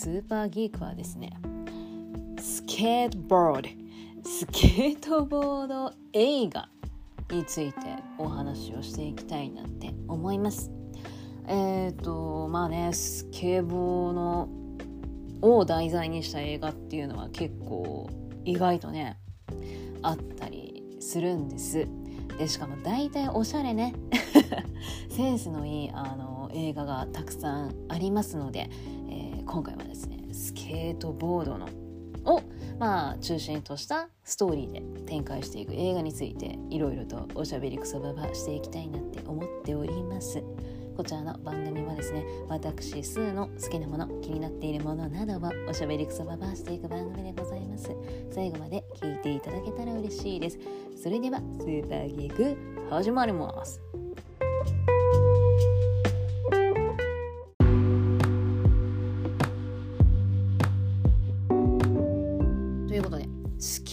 スーパーギークはですねスケートボードスケートボード映画についてお話をしていきたいなって思います。えっ、ー、とまあねスケボーのを題材にした映画っていうのは結構意外とねあったりするんです。でしかも大体おしゃれね。センスのいいあの映画がたくさんありますので、えー、今回はですねスケートボードのをまあ中心としたストーリーで展開していく映画についていろいろとおしゃべりくそばばしていきたいなって思っております。こちらの番組はですね私スーの好きなもの気になっているものなどをおしゃべりくそばばしていく番組でございます。最後まで聞いていただけたら嬉しいです。それではスーパーギーク始まります。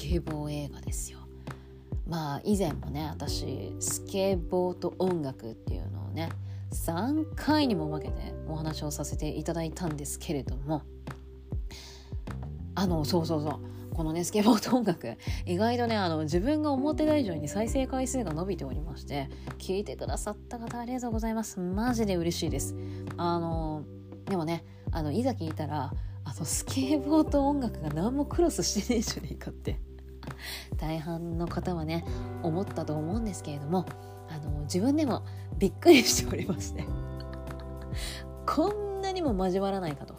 ケボー映画ですよ。まあ以前もね私スケボーと音楽っていうのをね3回にも分けてお話をさせていただいたんですけれどもあのそうそうそう。このねスケボーと音楽意外とねあの自分が思ってた以上に再生回数が伸びておりまして聞いてくださった方ありがとうございます。マジで嬉しいです。あのでもねあのいざ聞いたらあのスケボーと音楽が何もクロスしてねえじゃねえかって。大半の方はね思ったと思うんですけれどもあの自分でもびっくりしておりまして こんなにも交わらないかと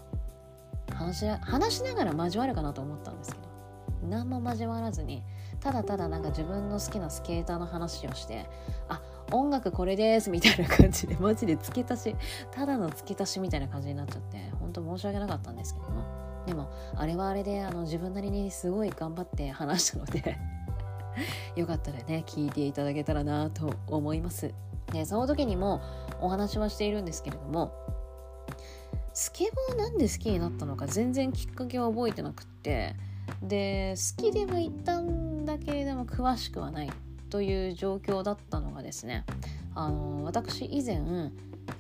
話しながら交わるかなと思ったんですけど何も交わらずにただただなんか自分の好きなスケーターの話をしてあ音楽これですみたいな感じでマジで付け足しただの付け足しみたいな感じになっちゃって本当申し訳なかったんですけどもでもあれはあれであの自分なりにすごい頑張って話したので よかったらね聞いていただけたらなと思います。でその時にもお話はしているんですけれどもスケボーなんで好きになったのか全然きっかけは覚えてなくってで好きではいたんだけれども詳しくはないという状況だったのがですねあの私以前、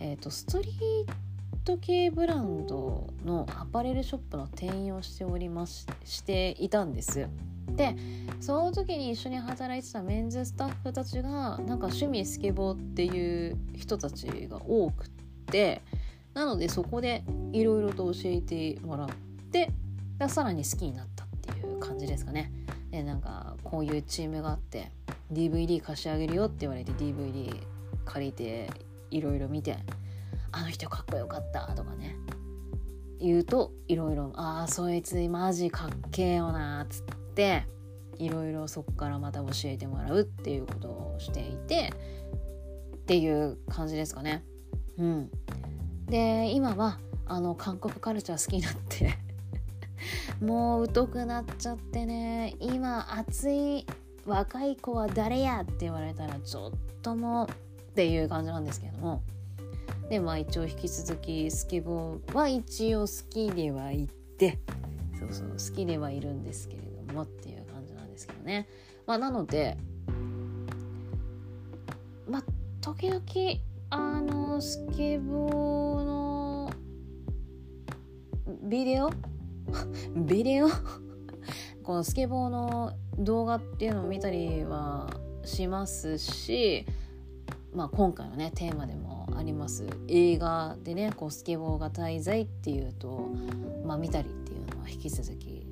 えーと、ストリート系ブランドのアパレルショップの店員をしておりまししていたんです。でその時に一緒に働いてたメンズスタッフたちがなんか趣味スケボーっていう人たちが多くってなのでそこでいろいろと教えてもらってさらに好きになったっていう感じですかね。でなんかこういうチームがあって DVD 貸し上げるよって言われて DVD 借りていろいろ見てあの人かっこよかったとかね。言うといろいろああそいつマジかっけえよなっつっていろいろそこからまた教えてもらうっていうことをしていてっていう感じですかね。うん、で今はあの韓国カルチャー好きになって もう疎くなっちゃってね今熱い若い子は誰やって言われたらちょっともっていう感じなんですけども。でまあ一応引き続きスケボーは一応好きではいてそうそう好きではいるんですけれどもっていう感じなんですけどね。まあなのでまあ時々あのスケボーのビデオ？ビデオ？このスケボーの動画っていうのを見たりはしますし、まあ、今回のねテーマでもあります。映画でねこうスケボーが滞在っていうと、まあ、見たりっていうのは引き続き。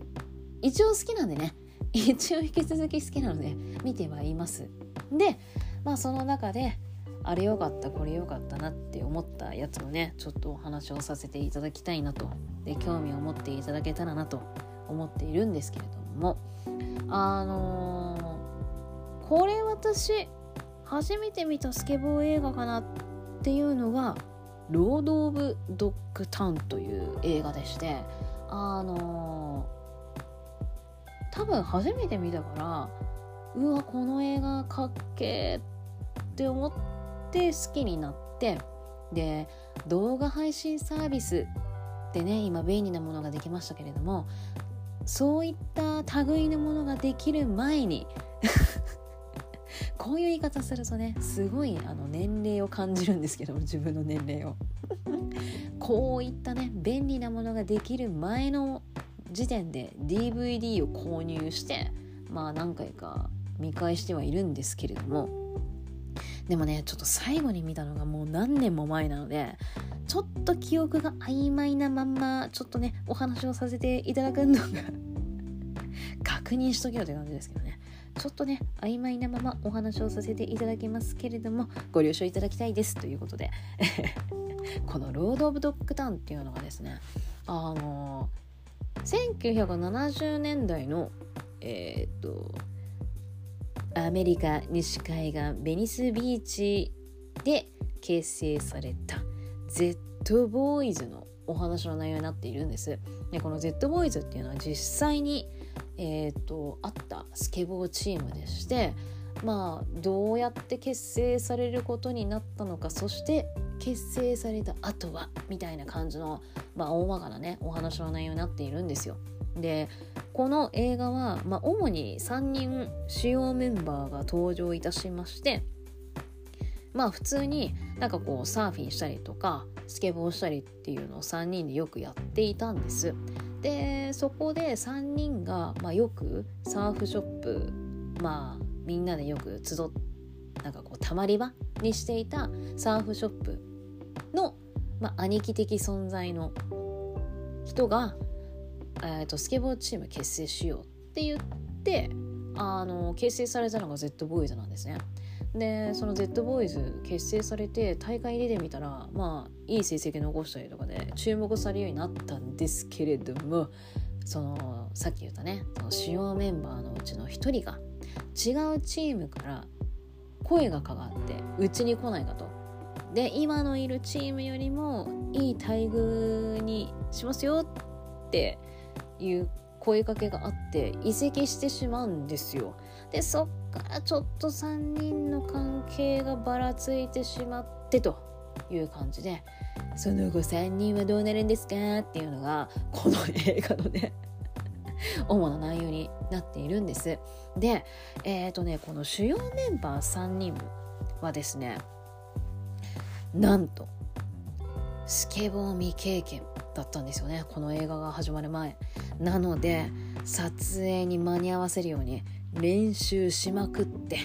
一応好きなんでね 一応引き続き好きなので見てはいます。でまあその中であれ良かったこれ良かったなって思ったやつもねちょっとお話をさせていただきたいなと。で興味を持っていただけたらなと思っているんですけれども。あのー、これ私初めて見たスケボー映画かなっていうのが「ロード・オブ・ドッグ・タウン」という映画でしてあのー、多分初めて見たからうわこの映画かっけーって思って好きになってで動画配信サービスってね今便利なものができましたけれどもそういった類のものができる前に こういう言い方するとねすごいあの年齢を感じるんですけど自分の年齢を。こういったね便利なものができる前の時点で DVD を購入してまあ何回か見返してはいるんですけれども。でもねちょっと最後に見たのがもう何年も前なのでちょっと記憶が曖昧なまんまちょっとねお話をさせていただくのが確認しとけよという感じですけどね。ちょっとね曖昧なままお話をさせていただきますけれどもご了承いただきたいですということで このロード・オブ・ドッグタウンっていうのがですねあの1970年代のえー、っとアメリカ西海岸ベニスビーチで結成された Z ボーイズのお話の内容になっているんです。でこの Z ボーイズっていうのは実際に、えーと、あったスケボーチームでしてまあどうやって結成されることになったのかそして結成された後はみたいな感じの、まあ、大まかなねお話の内容になっているんですよ。でこの映画は、まあ、主に3人主要メンバーが登場いたしましてまあ普通になんかこうサーフィンしたりとかスケボーしたりっていうのを3人でよくやっていたんです。でそこで3人が、まあ、よくサーフショップまあみんなでよく集っなんかこうたまり場にしていたサーフショップの、まあ、兄貴的存在の人がえーと、スケボーチーム結成しようって言ってあの結成されたのが Z ボーイズなんですね。でその Z ボーイズ結成されて大会出てみたらまあいい成績残したりとかで注目されるようになったんですけれどもそのさっき言ったねその主要メンバーのうちの一人が違うチームから声がかかってうちに来ないかと。で今のいるチームよりもいい待遇にしますよっていう声かけがあって移籍してしまうんですよ。でそっからちょっと3人の関係がばらついてしまってという感じでその後3人はどうなるんですかっていうのがこの映画のね 主な内容になっているんです。でえっ、ー、とねこの主要メンバー3人はですねなんとスケボー未経験だったんですよねこの映画が始まる前なので撮影に間に合わせるように練習しまくって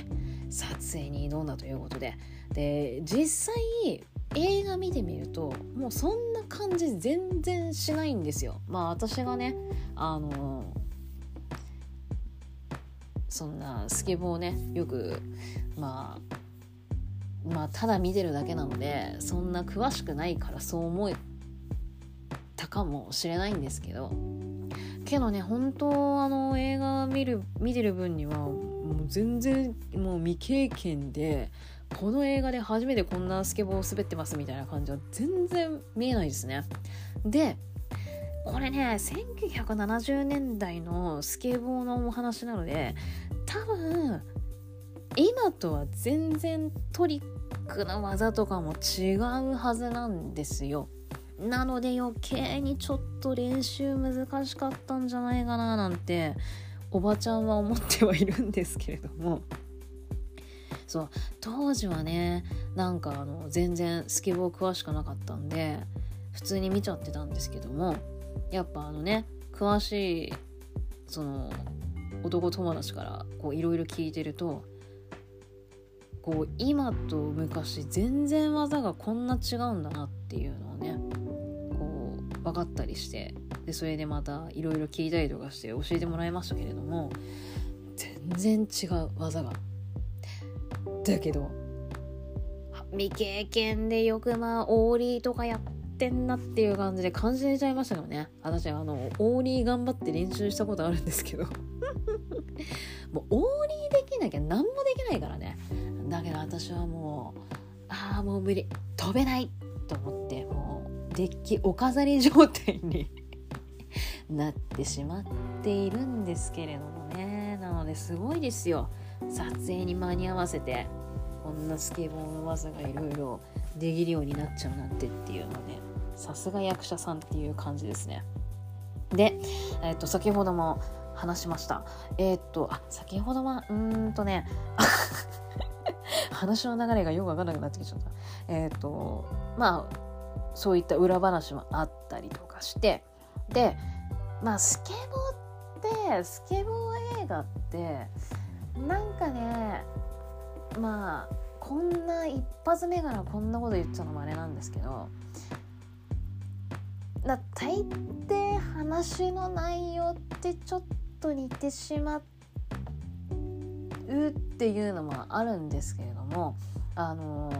撮影に挑んだということで。で実際映画見てみるともうそんな感じ全然しないんですよ。まあ私がねあのそんなスケボーをねよくまあまあただ見てるだけなのでそんな詳しくないからそう思えたかもしれないんですけどけどね本当あの映画見る見てる分にはもう全然もう未経験でこの映画で初めてこんなスケボーを滑ってますみたいな感じは全然見えないですね。でこれね1970年代のスケボーのお話なので多分今とは全然トリックの技とかも違うはずなんですよ。なので余計にちょっと練習難しかったんじゃないかななんておばちゃんは思ってはいるんですけれども。そう当時はねなんかあの全然スケボー詳しくなかったんで普通に見ちゃってたんですけどもやっぱあのね詳しいその男友達からいろいろ聞いてるとこう今と昔全然技がこんな違うんだなっていうのをね分かったりしてでそれでまたいろいろ聞いたりとかして教えてもらいましたけれども全然違う技が。だけど未経験でよくまあオーリーとかやってんなっていう感じで感じちゃいましたけどね。私あのオーリー頑張って練習したことあるんですけど。もうオーリーできなきゃ何もできないからね。だけど私はもうああもう無理。飛べないと思ってデッキお飾り状態になってしまっているんですけれどもね。なのですごいですよ。撮影に間に合わせてこんなスケボーの技がいろいろできるようになっちゃうなんてっていうのねさすが役者さんっていう感じですね。で、えっと先ほども話しました。えー、っとあ先ほどはうーんとね 話の流れがよくわかんなくなってきちゃった。えー、っとまあそういった裏話もあったりとかしてでまあスケボーってスケボー映画ってなんかねまあこんな一発目からこんなこと言っちゃうのもあれなんですけどだ大抵話の内容ってちょっと似てしまうっていうのもあるんですけれどもあの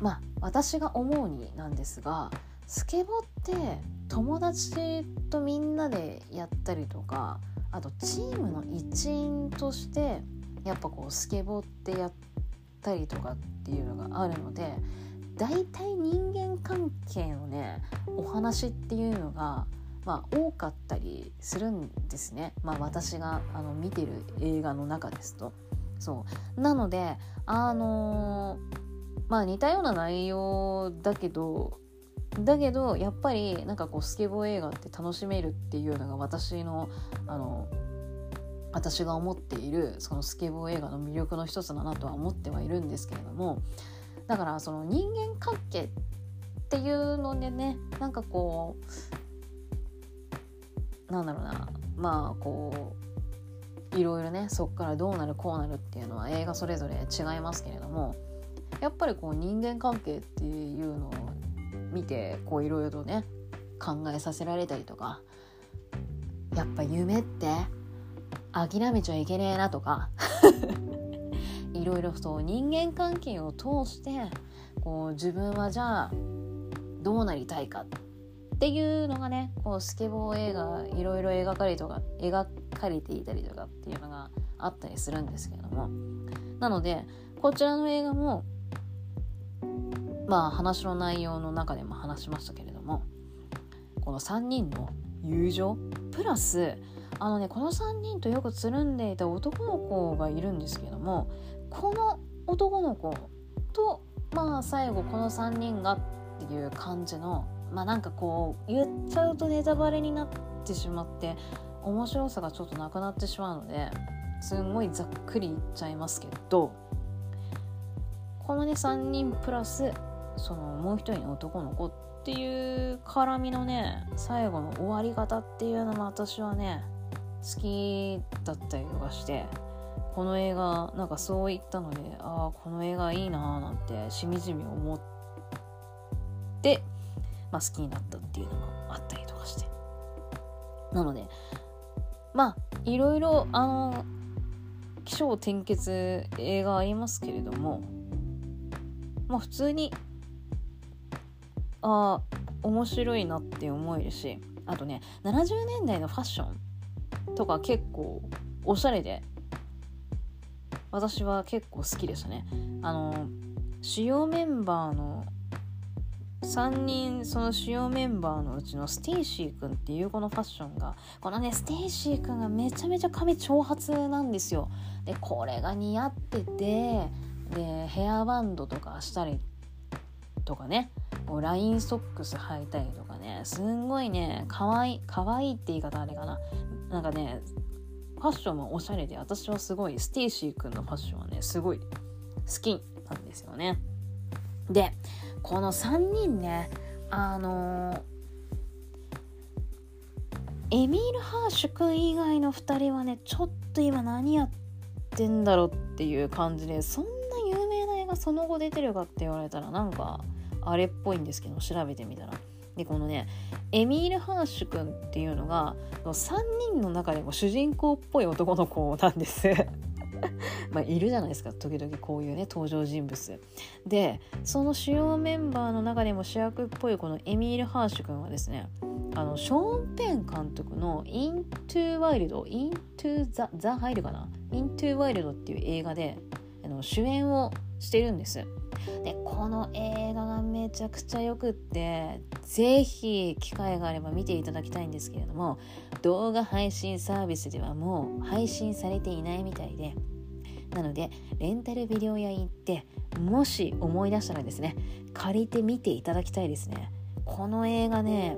まあ私が思うになんですがスケボって友達とみんなでやったりとかあとチームの一員としてやっぱこうスケボってやったりとかっていうのがあるので大体人間関係のねお話っていうのが、まあ、多かったりするんですね、まあ、私があの見てる映画の中ですと。そうなのであのー、まあ似たような内容だけどだけどやっぱりなんかこうスケボー映画って楽しめるっていうのが私のあの私が思っているそのスケボー映画の魅力の一つだなとは思ってはいるんですけれどもだからその人間関係っていうのでねなんかこうなんだろうなまあこういろいろねそっからどうなるこうなるっていうのは映画それぞれ違いますけれどもやっぱりこう人間関係っていうのを見てこういろいろとね考えさせられたりとかやっぱ夢って諦めちゃいけねえなとか いろいろそう人間関係を通してこう自分はじゃあどうなりたいかっていうのがねこうスケボー映画いろいろ描かれとか描かれていたりとかっていうのがあったりするんですけれども。なのでこちらの映画もまあ話の内容の中でも話しましたけれどもこの3人の友情プラスあのねこの3人とよくつるんでいた男の子がいるんですけどもこの男の子とまあ最後この3人がっていう感じのまあなんかこう言っちゃうとネタバレになってしまって面白さがちょっとなくなってしまうのですんごいざっくり言っちゃいますけどこのね3人プラスそのもう一人の男の子っていう絡みのね最後の終わり方っていうのも私はね好きだったりとかしてこの映画なんかそういったのでああこの映画いいなーなんてしみじみ思って、まあ、好きになったっていうのもあったりとかして。なのでまあいろいろあの起承転結映画ありますけれどもまあ普通にあ面白いなって思えるしあとね70年代のファッションとか結構おしゃれで私は結構好きでしたね。あの主要メンバーの3人その主要メンバーのうちのステイシー君っていうこのファッションがこのねステイシー君がめちゃめちゃ髪長髪なんですよ。でこれが似合っててでヘアバンドとかしたりとかね。こうラインソックス履いたりとかねすんごいねかわいいかわいいって言い方あれかな。なんかねファッションもおしゃれで私はすごいステイシーくんのファッションはねすごい好きなんですよね。でこの3人ねあのー、エミール・ハーシュ君以外の2人はねちょっと今何やってんだろうっていう感じでそんな有名な映画その後出てるかって言われたらなんかあれっぽいんですけど調べてみたら。でこのねエミール・ハーシュ君っていうのが3人の中でも主人公っぽい男の子なんです。まあいるじゃないですか。時々こういうね登場人物。でその主要メンバーの中でも主役っぽいこのエミール・ハーシュ君はですねあのショーン・ペン監督の「イントゥ・ワイルド」「イントゥ・ザ・ザ・ハイル」かな「イントゥ・ワイルド」っていう映画であの主演をしてるんです。でこの映画がめちゃくちゃよくって是非機会があれば見ていただきたいんですけれども動画配信サービスではもう配信されていないみたいでなのでレンタルビデオ屋行ってもし思い出したらですね借りて見ていただきたいですね。この映画ね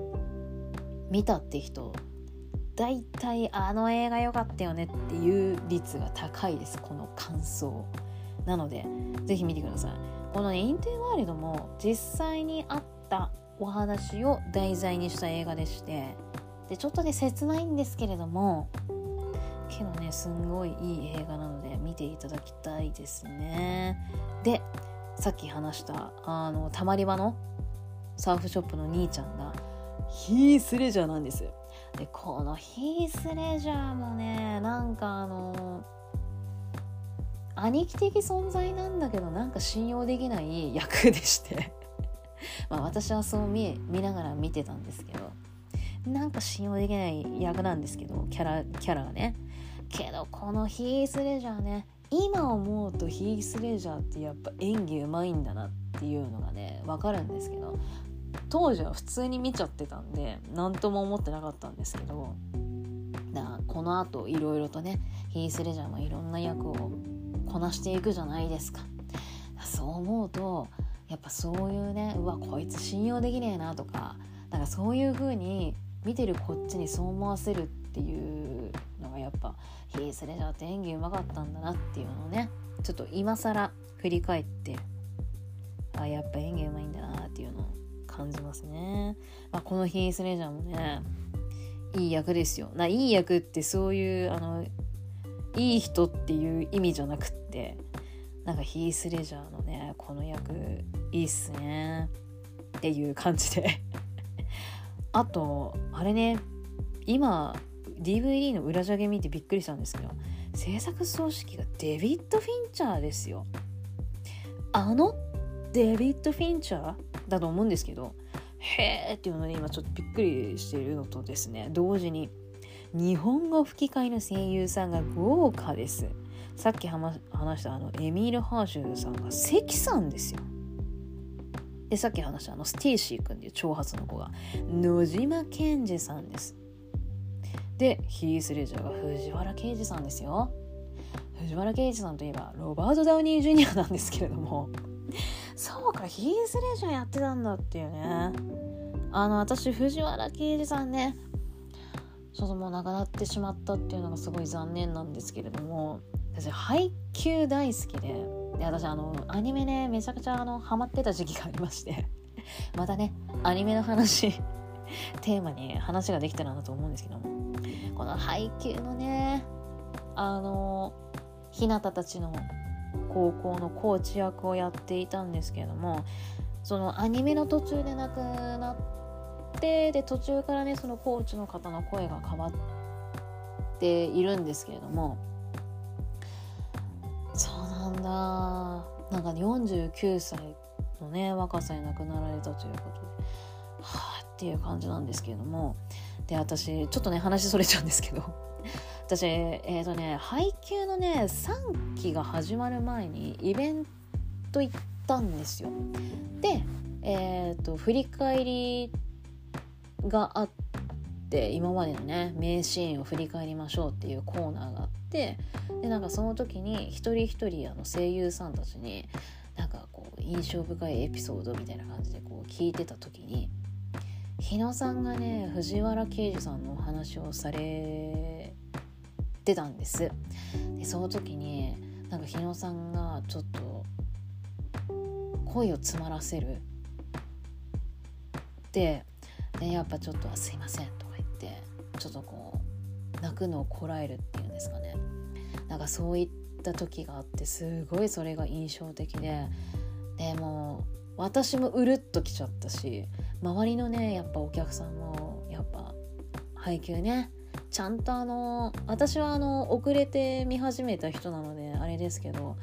見たって人大体あの映画良かったよねっていう率が高いです。この感想。なのでぜひ見てください。この、ね、インテーワールドも実際にあったお話を題材にした映画でしてでちょっとね切ないんですけれどもけどねすんごいいい映画なので見ていただきたいですね。でさっき話したあのたまり場のサーフショップの兄ちゃんがヒースレジャーなんですでこのヒースレジャーもねなんかあの兄貴的存在なんだけどなんか信用できない役でして。まあ私はそう見見ながら見てたんですけど。なんか信用できない役なんですけどキャラキャラがね。けどこのヒースレジャーね今思うとヒースレジャーってやっぱ演技うまいんだなっていうのがね分かるんですけど。当時は普通に見ちゃってたんで何とも思ってなかったんですけど。だこのあといろいろとねヒースレジャーもいろんな役をこなしていくじゃないですか。そう思うとやっぱそういうねうわこいつ信用できねえなとかなんかそういう風に見てるこっちにそう思わせるっていうのがやっぱヒースレジャーって演技うまかったんだなっていうのをねちょっと今更振り返ってあやっぱ演技うまいんだなっていうのを感じますね、まあ、このヒースレジャーもねいい役ですよ。ないい役ってそういうあのいい人っていう意味じゃなくってなんかヒース・レジャーのねこの役いいっすねっていう感じで。あとあれね今 DVD の裏ジャケ見てびっくりしたんですけど制作総指揮がデビッド・フィンチャーですよ。あのデビッド・フィンチャーだと思うんですけどへーっていうので今ちょっとびっくりしているのとですね同時に日本語吹き替えの声優さんが豪華です。さっき話したあのエミール・ハーシューさんが関さんですよ。でさっき話したあのスティーシー君っていう長髪の子が野島健二さんです。でヒース・レジャーが藤原啓治さんですよ。藤原啓治さんといえばロバート・ダウニー・ジュニアなんですけれども。そうかヒース・レジャーやってたんだっていうね。あの私藤原啓治さんねちょっともう亡くなってしまったっていうのがすごい残念なんですけれども私配給大好きでで私あのアニメねめちゃくちゃあのハマってた時期がありまして またねアニメの話テーマに話ができたらなと思うんですけどもこの配給のねあの日向たちの高校のコーチ役をやっていたんですけれどもそのアニメの途中で亡くなってで途中からねそのコーチの方の声が変わっているんですけれども。そうなんだ。なんかね49歳のね若さに亡くなられたということで。はあっていう感じなんですけれども。で私ちょっとね話それちゃうんですけど。私えっ、ー、とね配給のね3期が始まる前にイベント行ったんですよ。でえっ、ー、と振り返りがあって今までのね名シーンを振り返りましょうっていうコーナーがあってでなんかその時に一人一人あの声優さんたちになんかこう印象深いエピソードみたいな感じでこう聞いてた時に日野さんがね藤原啓治さんのお話をされてたんです。でその時になんか日野さんがちょっと声を詰まらせる。ででやっぱちょっとは「すいません」とか言ってちょっとこう泣くのをこらえるっていうんですかね。なんかそういった時があってすごいそれが印象的ででも私もうるっときちゃったし周りのねやっぱお客さんもやっぱ配給ねちゃんとあの私はあの遅れて見始めた人なのであれですけど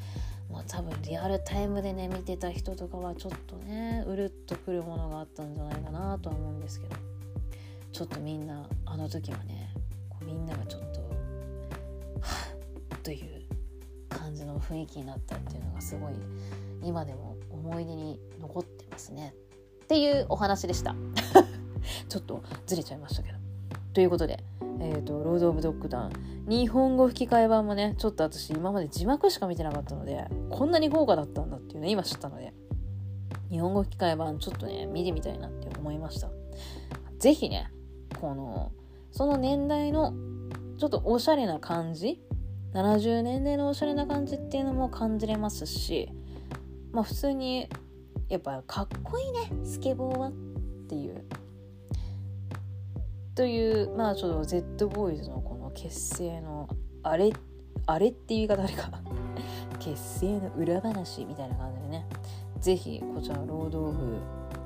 多分リアルタイムでね見てた人とかはちょっとねうるっとくるものがあったんじゃないかなとは思うんですけど。ちょっとみんなあの時はねこうみんながちょっとはっという感じの雰囲気になったっていうのがすごい今でも思い出に残ってますね。っていうお話でした。ちょっとずれちゃいましたけど。ということでえーと、ロード・オブ・ドッグダン日本語吹き替え版もねちょっと私今まで字幕しか見てなかったのでこんなに豪華だったんだっていうね今知ったので。日本語吹き替え版ちょっとね見てみたいなって思いました。是非ねこのその年代のちょっとおしゃれな感じ70年代のおしゃれな感じっていうのも感じれますしまあ普通にやっぱかっこいいねスケボーはっていうというまあちょっと Z ボーイズのこの結成のあれあれっていう言い方あれか。結成の裏話みたいな感じでね。是非こちらロード・オブ・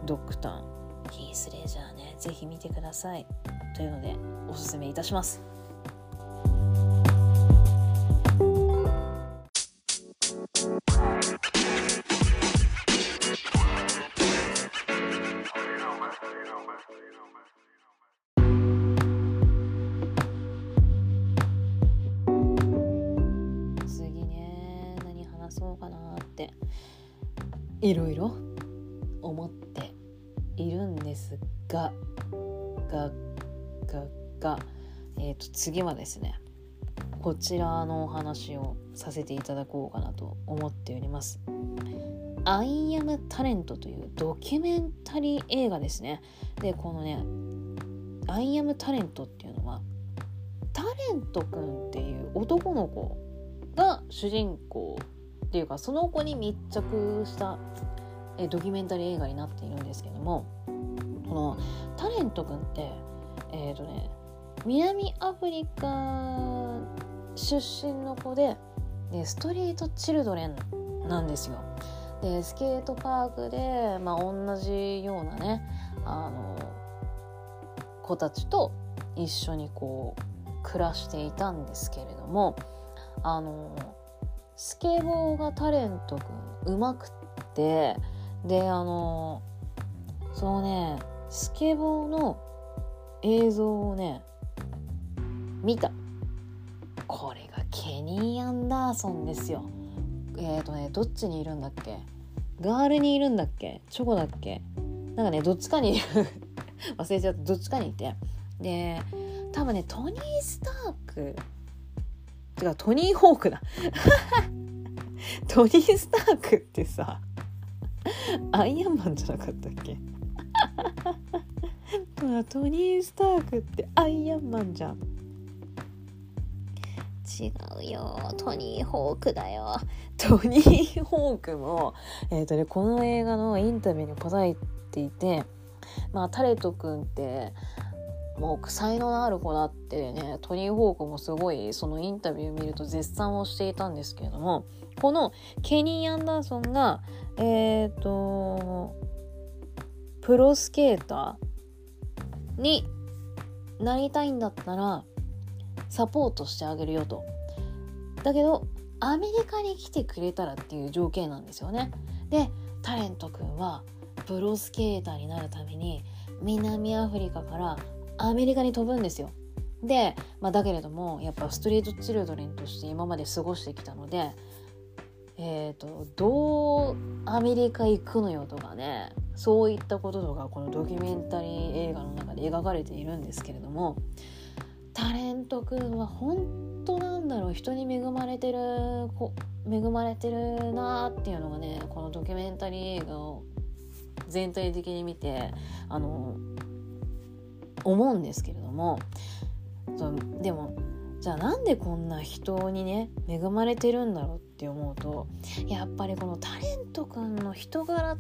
ドッグタンヒース・レジャーね是非見てください。というのでおすすめいたします。っていろいろ思っているんですががががえっ、と次はですねこちらのお話をさせていただこうかなと思っております。アイアムタレントというドキュメンタリー映画ですね。で、このね、アイアムタレントっていうのは、タレントくんっていう男の子が主人公っていうか、その子に密着したえドキュメンタリー映画になっているんですけども、このタレントくんって、えっ、ー、とね、南アフリカ出身の子ででストリートチルドレンなんですよ。でスケートパークで、まあ、同じようなねあの子たちと一緒にこう暮らしていたんですけれどもあのスケボーがタレントくんうまくってであのそのねスケボーの映像をね見た。これがケニー・アンダーソンですよ。えっ、ー、とねどっちにいるんだっけ？ガールにいるんだっけ？チョコだっけ？なんかねどっちかに 忘れちゃった。どっちかにいて。で多分ねトニー・スタークてかトニー・ホークだ。トニー・スタークってさアイアンマンじゃなかったっけ？トニー・スタークってアイアンマンじゃん。違うよトニー・ホークだよ。トニー・ホークも、えーとね、この映画のインタビューに答えていてまあタレト君ってもう才能のある子だってねトニー・ホークもすごいそのインタビュー見ると絶賛をしていたんですけれどもこのケニー・アンダーソンがえっ、ー、とプロスケーターになりたいんだったらサポートしてあげるよと。だけどアメリカに来てくれたらっていう条件なんですよね。でタレント君はプロスケーターになるために南アフリカからアメリカに飛ぶんですよ。で、まあ、だけれどもやっぱストリートチルドレンとして今まで過ごしてきたので、えーと、どうアメリカ行くのよとかねそういったこととかこのドキュメンタリー映画の中で描かれているんですけれどもタレントくんは本当なんだろう人に恵まれてる恵まれてるなっていうのがねこのドキュメンタリー映画を全体的に見てあの思うんですけれどもでもじゃあなんでこんな人にね恵まれてるんだろうって思うとやっぱりこのタレントくんの人柄っ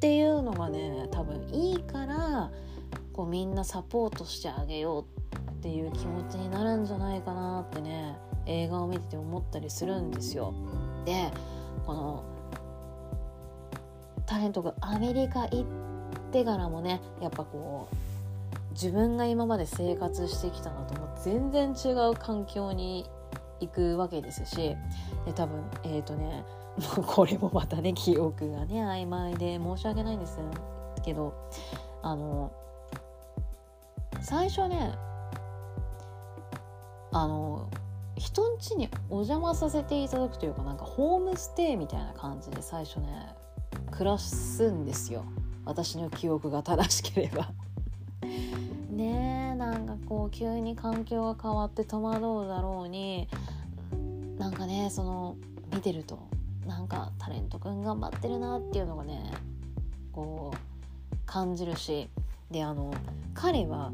ていうのがね多分いいからこうみんなサポートしてあげようっていう気持ちになるんじゃないかなってね映画を見てて思ったりするんですよ。でこのタレントがアメリカ行ってからもねやっぱこう自分が今まで生活してきたのとも全然違う環境に行くわけですしで多分えっ、ー、とね もうこれもまたね記憶がね曖昧で申し訳ないんですけどあの最初ねあの人ん家にお邪魔させていただくというかなんかホームステイみたいな感じで最初ね暮らすんですよ。私の記憶が正しければ。ね。なんかこう急に環境が変わって戸惑うだろうになんかねその見てるとなんかタレントくん頑張ってるなっていうのがねこう感じるし。であの彼は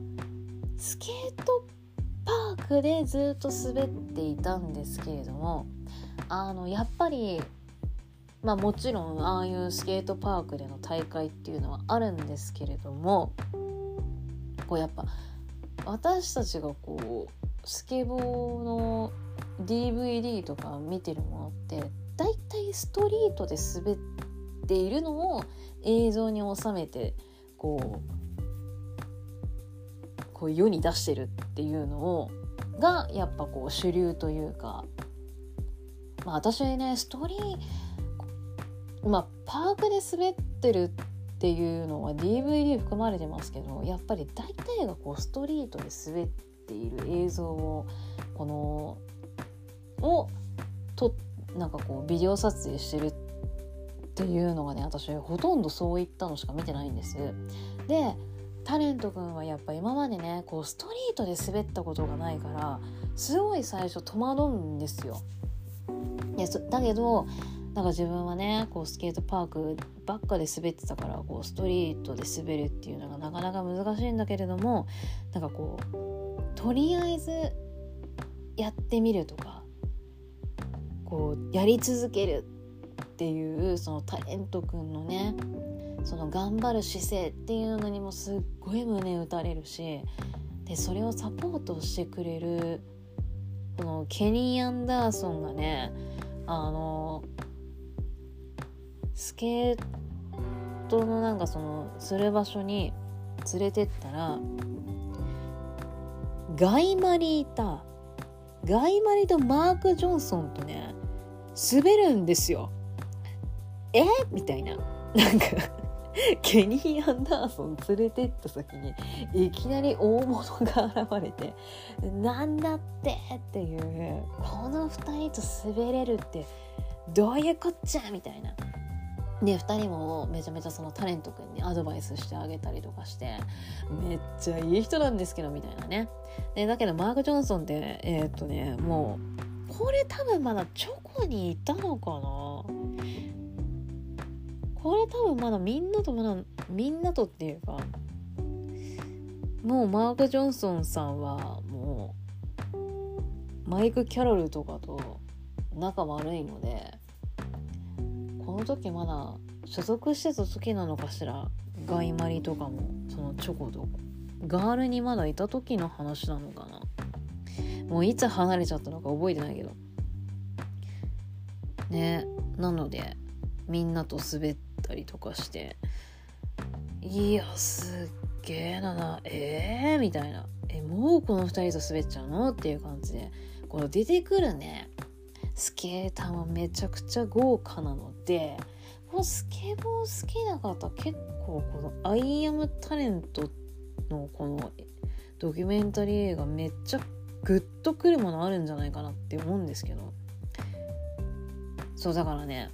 スケートパークでずっと滑っていたんですけれどもあのやっぱりまあもちろんああいうスケートパークでの大会っていうのはあるんですけれどもこうやっぱ私たちがこうスケボーの DVD とか見てるものって大体ストリートで滑っているのを映像に収めてこうこう世に出してるっていうのをがやっぱこう主流というか、まあ、私ねストーリーまあパークで滑ってるってっていうのは DVD 含まれてますけどやっぱり大体がこうストリートで滑っている映像をこのをとなんかこうビデオ撮影してるっていうのがね私ほとんどそういったのしか見てないんです。でタレント君はやっぱ今までねこうストリートで滑ったことがないからすごい最初戸惑うんですよ。いやだけどなんか自分はねこうスケートパークばっかで滑ってたからこうストリートで滑るっていうのがなかなか難しいんだけれどもなんかこうとりあえずやってみるとかこうやり続けるっていうそのタレント君のねその頑張る姿勢っていうのにもすっごい胸打たれるしでそれをサポートしてくれるこのケニー・アンダーソンがねあのスケートのなんかそのする場所に連れてったらガイマリいた。ガイマリとマーク・ジョンソンとね滑るんですよ。え？みたいな。なんかケニー・アンダーソン連れてった先にいきなり大物が現れてなんだってっていうこの2人と滑れるってどういうこっちゃ？みたいな。で2人もめちゃめちゃそのタレント君にアドバイスしてあげたりとかしてめっちゃいい人なんですけどみたいなね。でだけどマーク・ジョンソンってえー、っとねもうこれ多分まだチョコにいたのかな。これ多分まだみんなとまだみんなとっていうかもうマーク・ジョンソンさんはもうマイク・キャロルとかと仲悪いのでの時まだ所属してた時なのかしらガイマリとかもそのチョコと。ガールにまだいた時の話なのかな。もういつ離れちゃったのか覚えてないけど。ねなのでみんなと滑ったりとかしていやすっげえなな。えー、みたいな。えもうこの2人と滑っちゃうの？っていう感じでこの出てくるね。スケーターはめちゃくちゃ豪華なのでこのスケボー好きな方結構この「アイアムタレント」のこのドキュメンタリー映画めっちゃグッとくるものあるんじゃないかなって思うんですけどそうだからね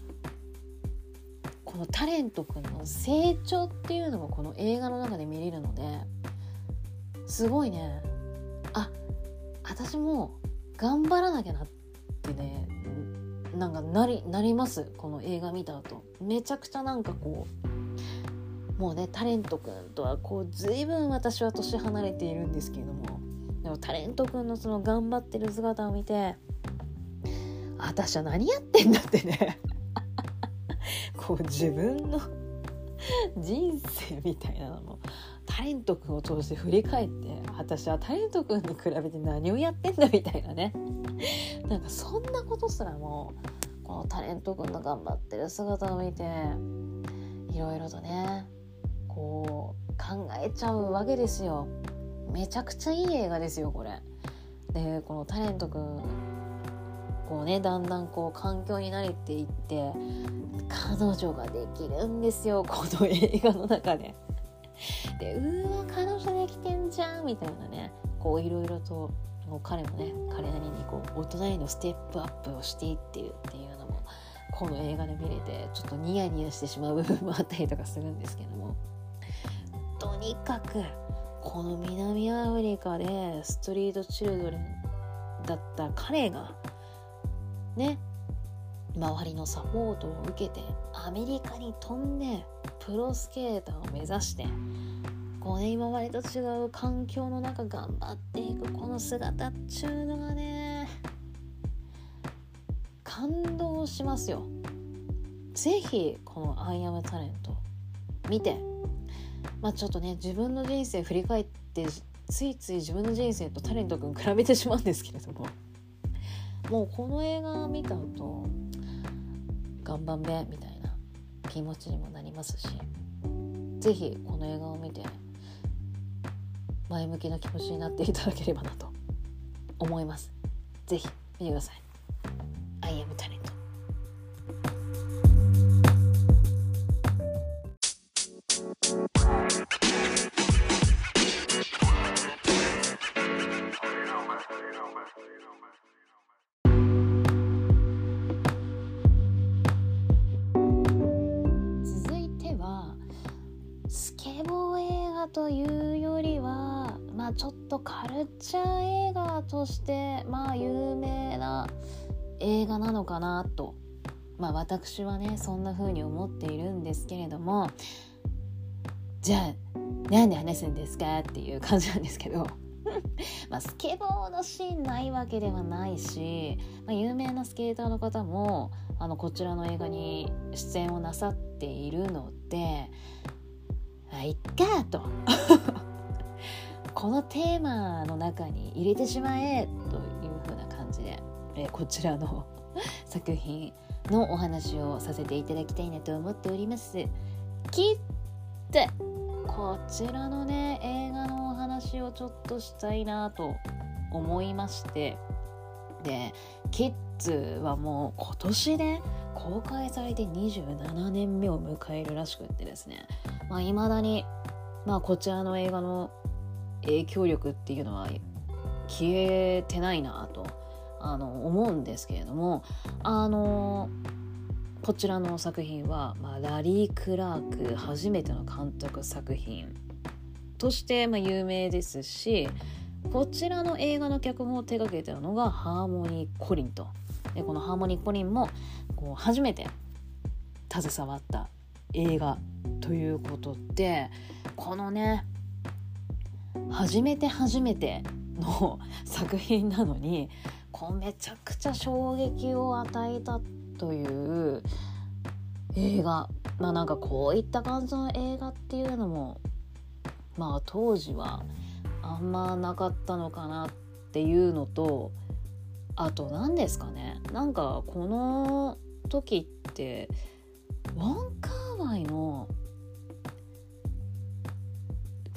このタレント君の成長っていうのがこの映画の中で見れるのですごいね。あ私も頑張らなきゃなってねなんかなりなりますこの映画見た後。めちゃくちゃなんかこうもうねタレント君とはこう随分私は年離れているんですけれども。でもタレント君のその頑張ってる姿を見て私は何やってんだってね。こう自分の人生みたいなのもタレント君を通して振り返って私はタレント君に比べて何をやってんだみたいなね。なんかそんなことすらもこのタレント君の頑張ってる姿を見ていろいろとねこう考えちゃうわけですよめちゃくちゃいい映画ですよこれでこのタレント君こうねだんだんこう環境に慣れていって彼女ができるんですよこの映画の中で。でうわ彼女できてんじゃんみたいなねこういろいろともう彼もね彼なりにこう大人へのステップアップをしていってるっていうのもこの映画で見れてちょっとニヤニヤしてしまう部分もあったりとかするんですけども。とにかくこの南アフリカでストリートチルドレンだった彼がね周りのサポートを受けてアメリカに飛んでプロスケーターを目指してこうね今までと違う環境の中頑張っていくこの姿っちゅうのがね感動しますよ。ぜひこの「アイアムタレント」見て。まあちょっとね自分の人生振り返ってついつい自分の人生とタレント君比べてしまうんですけれども。もうこの映画見た後頑張んべみたいな気持ちにもなりますし。是非この映画を見て前向きな気持ちになっていただければなと思います。是非見てください。I am t a l としてまあ有名な映画なのかなと。まあ私はねそんな風に思っているんですけれども。じゃあなんで話すんですかっていう感じなんですけど。まあスケボーのシーンないわけではないし、まあ、有名なスケーターの方もあのこちらの映画に出演をなさっているのでまあいっかと。このテーマの中に入れてしまえという風な感じで、えこちらの 作品のお話をさせていただきたいなと思っております。きってこちらのね映画のお話をちょっとしたいなと思いましてでキッズはもう今年で公開されて27年目を迎えるらしくってですねまあ未だにまあこちらの映画の影響力っていうのは消えてないなとあの思うんですけれどもあのこちらの作品は、まあ、ラリー・クラーク初めての監督作品として、まあ、有名ですしこちらの映画の脚本を手掛けたのがハーモニー・コリンと。でこのハーモニー・コリンもこう初めて携わった映画ということでこのね初めて初めての作品なのにこうめちゃくちゃ衝撃を与えたという映画。まあなんかこういった感じの映画っていうのもまあ当時はあんまなかったのかなっていうのとあと何ですかね。なんかこの時ってウォンカーワイの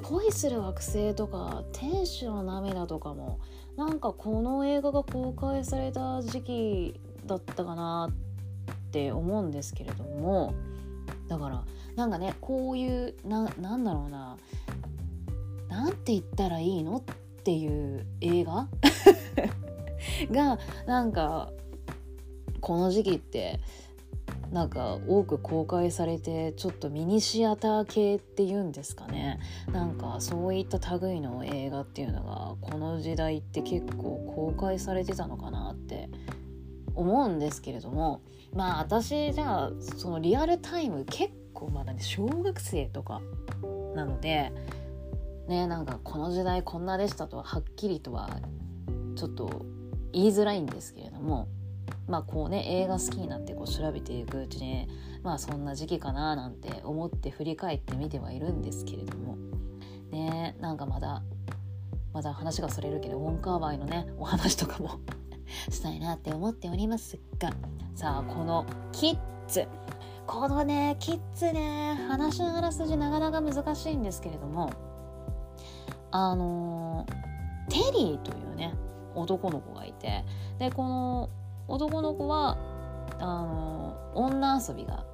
恋する惑星とか天使の涙とかもなんかこの映画が公開された時期だったかなって思うんですけれどもだからなんかねこういうななんだろうななんて言ったらいいのっていう映画？がなんかこの時期ってなんか多く公開されてちょっとミニシアター系っていうんですかね。なんかそういった類の映画っていうのがこの時代って結構公開されてたのかなって。思うんですけれども。まあ私じゃあそのリアルタイム結構まだね小学生とかなのでねなんかこの時代こんなでしたとははっきりとはちょっと言いづらいんですけれども。まあこうね映画好きになってこう調べていくうちにまあそんな時期かななんて思って振り返ってみてはいるんですけれども。ねなんかまだまだ話がそれるけどウォンカーバイのねお話とかも したいなって思っておりますが。さあこのキッズ。このねキッズね話のあらすじなかなか難しいんですけれども。あのテリーというね男の子がいて。でこの男の子はあの女遊びが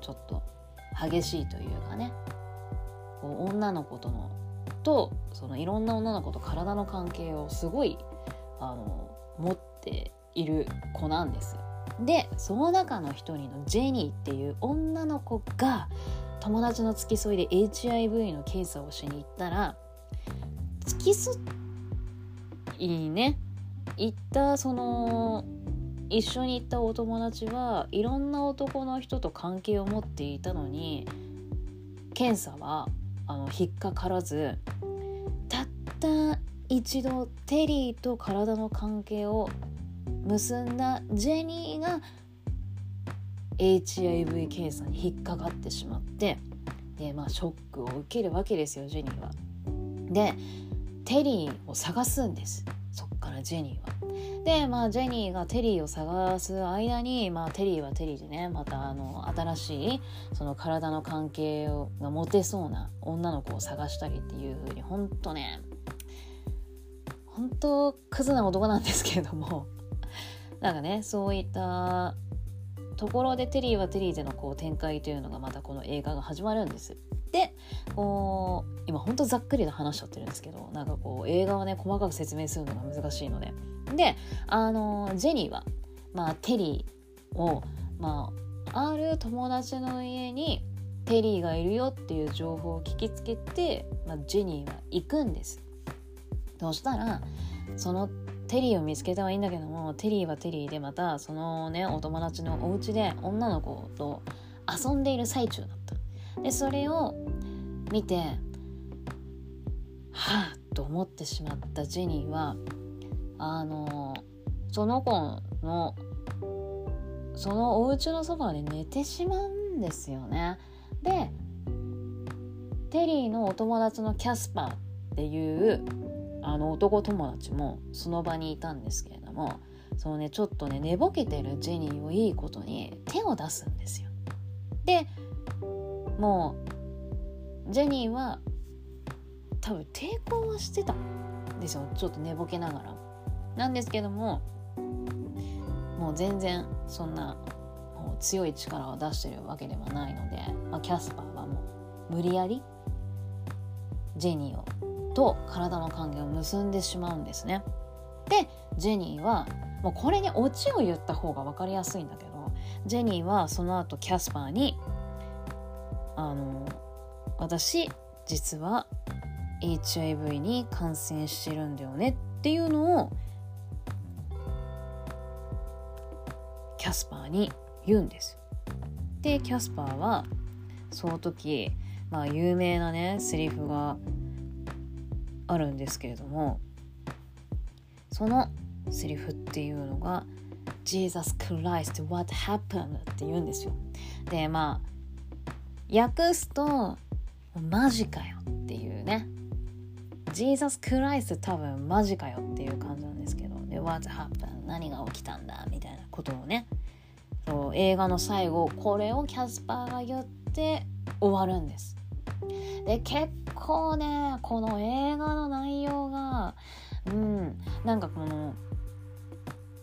ちょっと激しいというかね。こう女の子とのとそのいろんな女の子と体の関係をすごいあの持っている子なんですでその中の一人のジェニーっていう女の子が友達の付き添いで HIV の検査をしに行ったら付き添いにね行ったその一緒に行ったお友達はいろんな男の人と関係を持っていたのに検査はあの引っかからずたった一度テリーと体の関係を結んだジェニーが HIV 検査に引っかかってしまってでまあショックを受けるわけですよジェニーは。でテリーを探すんですそっからジェニーは。でまあジェニーがテリーを探す間に、まあ、テリーはテリーでねまたあの新しいその体の関係が持てそうな女の子を探したりっていう風にほんとね本当クズな男なんですけれども。なんかねそういったところでテリーはテリーでのこう展開というのがまたこの映画が始まるんです。でこう今ほんとざっくりと話しちゃってるんですけどなんかこう映画はね細かく説明するのが難しいのでであのジェニーは、まあ、テリーを、まあ、ある友達の家にテリーがいるよっていう情報を聞きつけて、まあ、ジェニーは行くんです。そしたらそのテリーを見つけたはいいんだけどもテリーはテリーでまたそのねお友達のお家で女の子と遊んでいる最中だった。でそれを見てはあと思ってしまったジェニーはあのその子のそのお家のそばで寝てしまうんですよね。でテリーのお友達のキャスパーっていうあの男友達もその場にいたんですけれどもそのねちょっとね寝ぼけてるジェニーをいいことに手を出すんですよ。でもうジェニーは多分抵抗はしてたんですよちょっと寝ぼけながら。なんですけどももう全然そんな強い力を出してるわけではないので、まあ、キャスパーはもう無理やりジェニーをと体の関係を結んでしまうんですね。でジェニーはもうこれにオチを言った方が分かりやすいんだけどジェニーはその後キャスパーに「あの私実は HIV に感染してるんだよね」っていうのをキャスパーに言うんです。でキャスパーはその時まあ有名なねセリフがあるんですけれどもそのセリフっていうのが「Jesus Christ what happened?」って言うんですよ。でまあ訳すと「マジかよ」っていうね「Jesus Christ」多分マジかよっていう感じなんですけどで「What happened?」何が起きたんだみたいなことをねそう映画の最後これをキャスパーが言って終わるんです。で結構ねこの映画の内容がうんなんかこの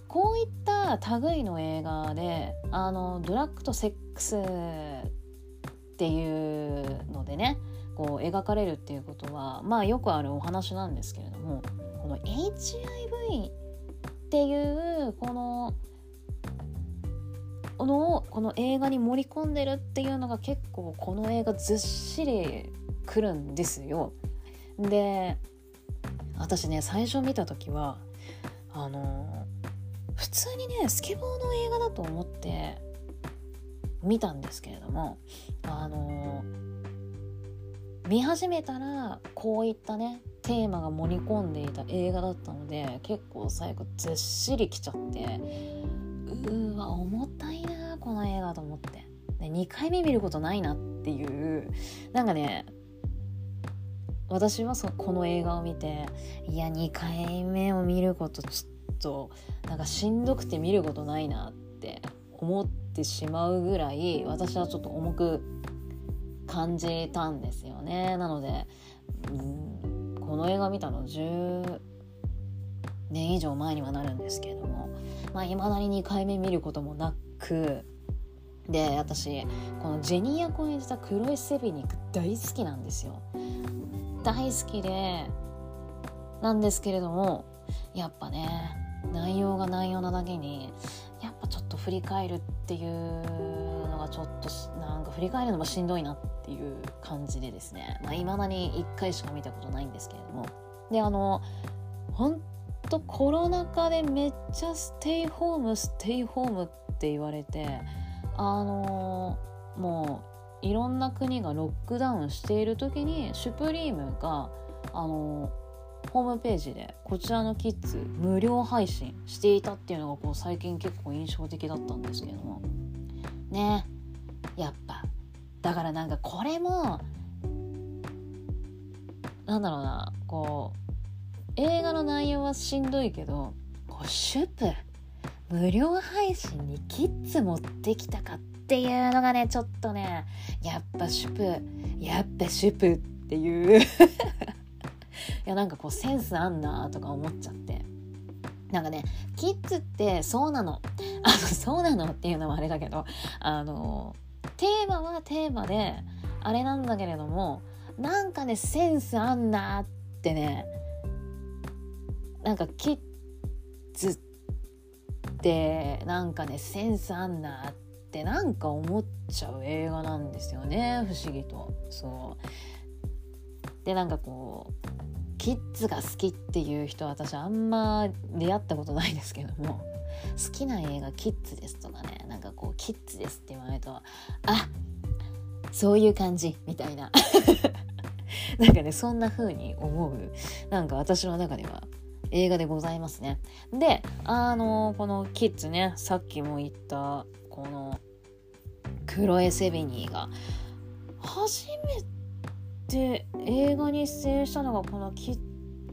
こういった類の映画であのドラッグとセックスっていうのでねこう描かれるっていうことはまあよくあるお話なんですけれどもこの HIV っていうこのこのこの映画に盛り込んでるっていうのが結構この映画ずっしりくるんですよ。で私ね最初見た時はあの普通にねスケボーの映画だと思って見たんですけれどもあの見始めたらこういったねテーマが盛り込んでいた映画だったので結構最後ずっしりきちゃってうわ重たいなこの映画と思って、で2回目見ることないなっていうなんかね私はそこの映画を見ていや2回目を見ることちょっとなんかしんどくて見ることないなって思ってしまうぐらい私はちょっと重く感じたんですよね。なので、うん、この映画見たの10年以上前にはなるんですけれどもまあ未だに2回目見ることもなくで私このジェニー役を演じたクロエ・セビニック大好きなんですよ。大好きでなんですけれどもやっぱね内容が内容なだけにやっぱちょっと振り返るっていうのがちょっとなんか振り返るのもしんどいなっていう感じでですね。いまあ、未だに1回しか見たことないんですけれども。であの本当コロナ禍でめっちゃステイホームステイホームって言われてあのもういろんな国がロックダウンしている時にシュプリームがあのホームページでこちらのキッズ無料配信していたっていうのがこう最近結構印象的だったんですけども。ね。やっぱ。だからなんかこれもなんだろうなこう映画の内容はしんどいけどこうシュプ無料配信にキッズ持ってきたかっていうのがねちょっとねやっぱシュプやっぱシュプっていう。いやなんかこうセンスあんなとか思っちゃって。なんかねキッズってそうなの。あのそうなのっていうのはあれだけどあのテーマはテーマであれなんだけれどもなんかねセンスあんなってねなんかキッズってなんかねセンスあんなってなんか思っちゃう映画なんですよね不思議と。そう。でなんかこうキッズが好きっていう人私あんま出会ったことないですけども好きな映画キッズですとかねなんかこうキッズですって言われるとあそういう感じみたいな。なんかねそんな風に思う。なんか私の中では。映画でございますね。であのこのキッズねさっきも言ったこのクロエ・セビニーが初めて映画に出演したのがこのキッ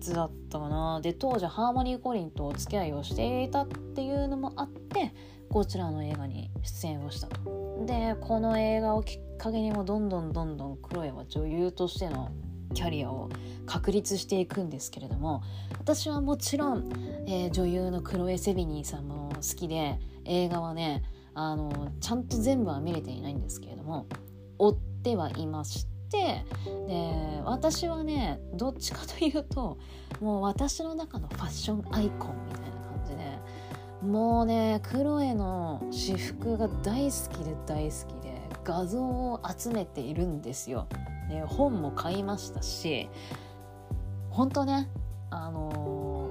ズだったかな。で当時ハーモニー・コリンとお付き合いをしていたっていうのもあってこちらの映画に出演をしたと。でこの映画をきっかけにもどんどんどんどんクロエは女優としてのキャリアを確立していくんですけれども私はもちろん、えー、女優のクロエ・セビニーさんも好きで映画はねあのちゃんと全部は見れていないんですけれども追ってはいましてで私はねどっちかというともう私の中のファッションアイコンみたいな感じでもうねクロエの私服が大好きで大好きで画像を集めているんですよ。で本も買いましたし本当ねあの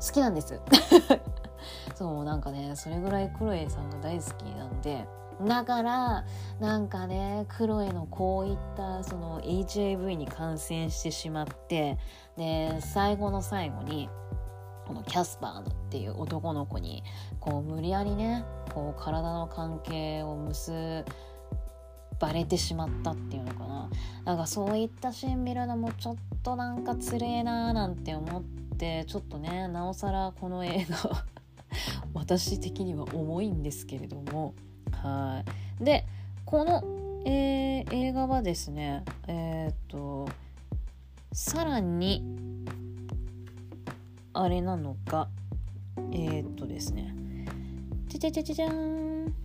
ー、好きなんです。そうなんかねそれぐらいクロエさんが大好きなんでだからなんかねクロエのこういったその HIV に感染してしまってで最後の最後にこのキャスパーっていう男の子にこう無理やりねこう体の関係を結ばれてしまったっていうのかな。なんかそういったシーン見るのもちょっとなんかつれえなーなんて思ってちょっとねなおさらこの映画 私的には重いんですけれども。はい。でこの、えー、映画はですねえっ、とさらにあれなのかえっ、とですね。じゃじゃじゃじゃじゃーん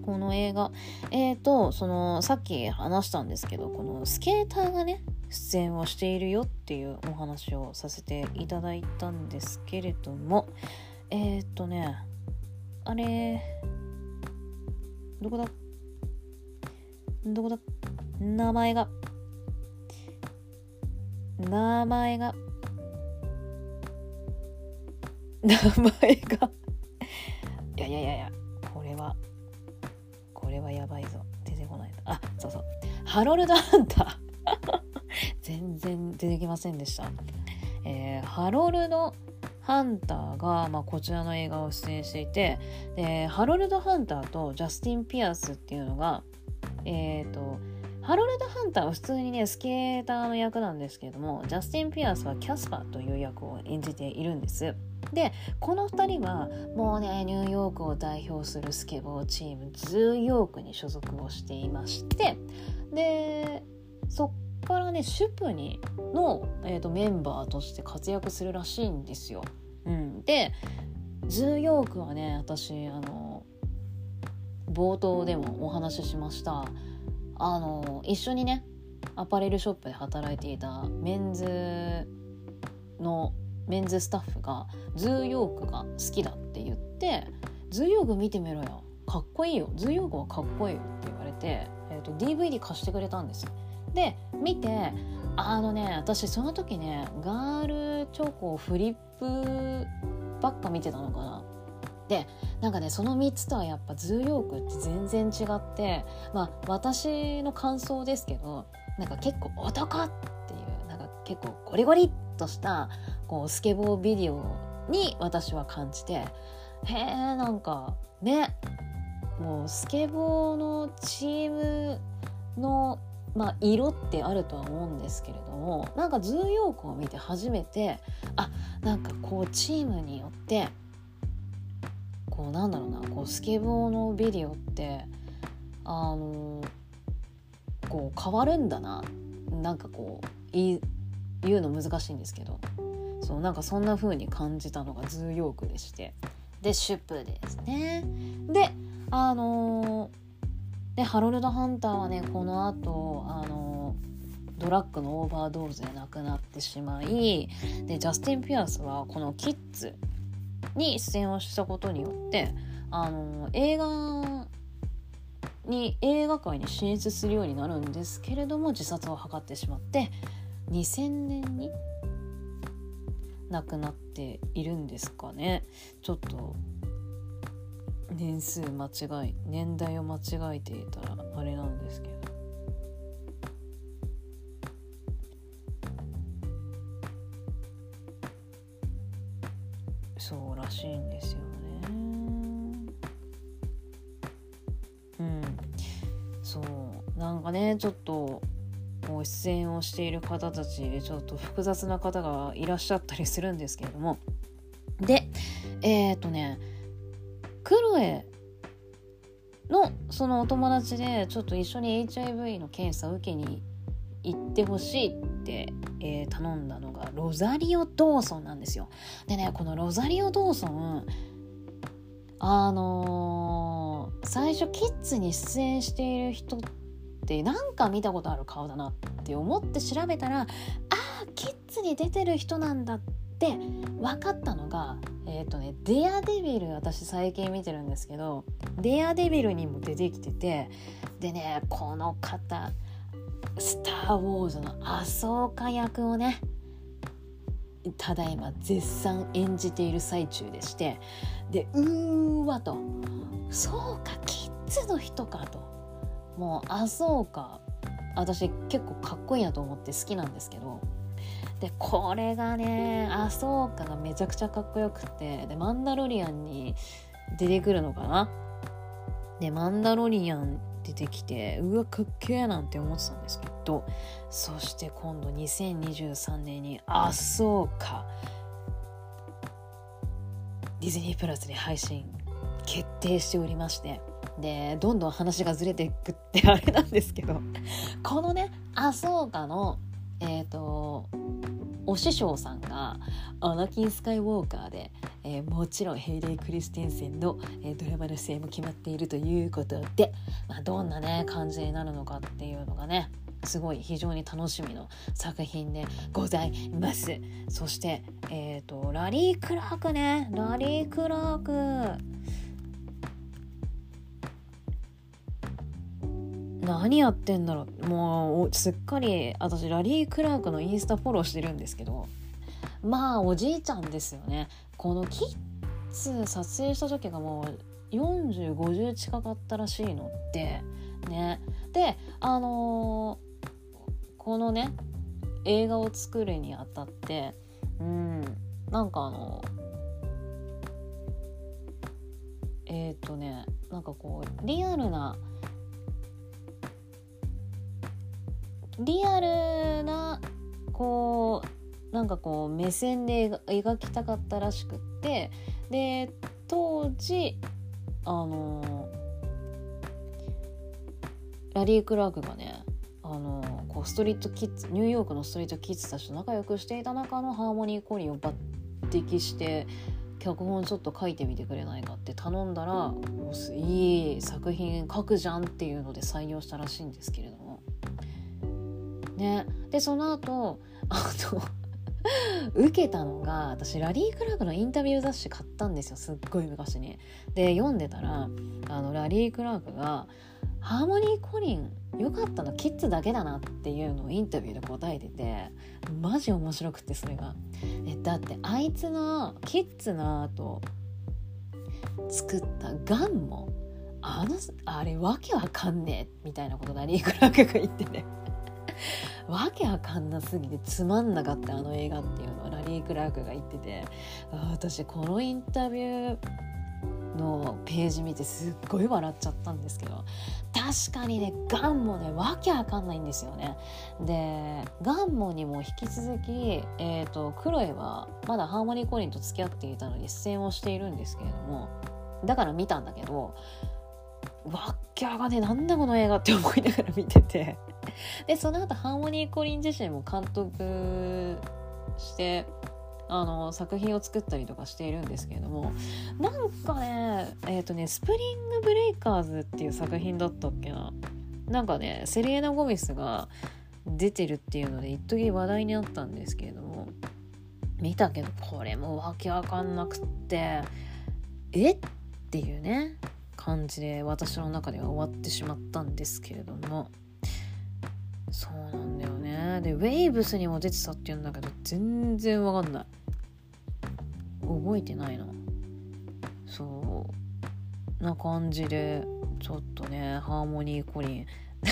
この映画。えっ、ー、とそのさっき話したんですけどこのスケーターがね出演をしているよっていうお話をさせていただいたんですけれどもえっ、ー、とねあれどこだ？どこだ？名前が。名前が。名前が。いやいやいやいや。これはやばいぞ。出てこないあそうそう。ハロルド・ハンター。全然出てきませんでした、えー、ハロルド・ハンターが、まあ、こちらの映画を出演していてでハロルド・ハンターとジャスティン・ピアスっていうのがえっ、ー、とハロルド・ハンターは普通にねスケーターの役なんですけれどもジャスティン・ピアースはキャスパーという役を演じているんです。でこの2人はもうねニューヨークを代表するスケボーチームズーヨークに所属をしていましてでそっからねシュプにの、えーと、メンバーとして活躍するらしいんですよ。うん、でズーヨークはね私あの冒頭でもお話ししました。あの一緒にねアパレルショップで働いていたメンズのメンズスタッフがズーヨークが好きだって言って「ズーヨーク見てみろよかっこいいよズーヨークはかっこいいよ」って言われて、えーと、DVD 貸してくれたんですよ。で見てあのね私その時ねガールチョコフリップばっか見てたのかな。でなんかねその3つとはやっぱズーヨークって全然違ってまあ私の感想ですけどなんか結構男っていうなんか結構ゴリゴリっとしたこうスケボービデオに私は感じてへえなんかねもうスケボーのチームの、まあ、色ってあるとは思うんですけれどもなんかズーヨークを見て初めてあなんかこうチームによってこうなんだろうなこうスケボーのビデオってあのこう変わるんだななんかこう言うの難しいんですけどそうなんかそんな風に感じたのがズーヨークでして。でシュプですね。であのー、でハロルド・ハンターはねこの後あの、ドラッグのオーバードーズで亡くなってしまいでジャスティン・ピアスはこの「キッズ」に出演をしたことによってあの、映画に映画界に進出するようになるんですけれども自殺を図ってしまって2000年に亡くなっているんですかね。ちょっと年数間違い年代を間違えていたらあれなんですけど。うらしいんですよね。うん。そう。なんかねちょっとこう出演をしている方たちでちょっと複雑な方がいらっしゃったりするんですけれども。でえっ、ー、とねクロエのそのお友達でちょっと一緒に HIV の検査を受けに行ってほしいって、えー、頼んだのがロザリオ・ドーソンなんですよ。でねこのロザリオ・ドーソンあのー、最初キッズに出演している人ってなんか見たことある顔だなって思って調べたらあーキッズに出てる人なんだって分かったのがえっ、ー、とね「デアデビル」私最近見てるんですけど「デアデビル」にも出てきててでねこの方「スター・ウォーズ」のアソーカ役をねただいま絶賛演じている最中でしてでうーわとそうかキッズの人かと。もうあそうか私結構かっこいいなと思って好きなんですけど。でこれがねあそうかがめちゃくちゃかっこよくてでマンダロリアンに出てくるのかな。でマンダロリアン出てきてうわかっけえなんて思ってたんですけどそして今度2023年にあそうか。ディズニープラスで配信決定しておりましてでどんどん話がずれていくってあれなんですけどこのねあそうかのえっ、ー、とお師匠さんがアナキン・スカイウォーカーで、えー、もちろんヘイレイ・クリステンセンの、えー、ドラマの出演も決まっているということで、まあ、どんなね感じになるのかっていうのがねすごい非常に楽しみの作品でございますそしてえっ、ー、とラリー・クラークねラリー・クラーク。何やってんだろう。もうすっかり私ラリー・クラークのインスタフォローしてるんですけどまあおじいちゃんですよね。このキッズ撮影した時がもう4050近かったらしいのってね。であのー、このね映画を作るにあたってうんなんかあのえっ、ー、とねなんかこうリアルなリアルなこうなんかこう目線で描きたかったらしくってで当時あのラリー・クラークがねあのこうストリートキッズニューヨークのストリートキッズたちと仲良くしていた中のハーモニー・コリーを抜擢して脚本ちょっと書いてみてくれないかって頼んだらいい作品書くじゃんっていうので採用したらしいんですけれども。ね。でその後あの 受けたのが私ラリー・クラークのインタビュー雑誌買ったんですよすっごい昔に。で読んでたらあのラリー・クラークが「ハーモニー・コリンよかったのキッズだけだな」っていうのをインタビューで答えててマジ面白くてそれが。だってあいつのキッズの後作ったガンもあのあれわけわかんねえみたいなことラリー・クラークが言ってね。わけわかんなすぎてつまんなかったあの映画っていうのをラリー・クラークが言ってて私このインタビューのページ見てすっごい笑っちゃったんですけど確かにねガンもねわけわかんないんですよね。でガンモにも引き続き、えーと、クロエはまだハーモニー・コリンと付き合っていたのに出演をしているんですけれどもだから見たんだけどわっきゃがねなんだこの映画って思いながら見てて でその後ハーモニー・コリン自身も監督してあの作品を作ったりとかしているんですけれどもなんかねえっ、ー、とね「スプリング・ブレイカーズ」っていう作品だったっけな。なんかねセレーナ・ゴメスが出てるっていうので一時話題になったんですけれども見たけどこれもわけわかんなくってえっていうね感じで私の中では終わってしまったんですけれども。そうなんだよね。でウェイブスにも出てたっていうんだけど全然わかんない。覚えてないなそう。な感じでちょっとねハーモニーコリン。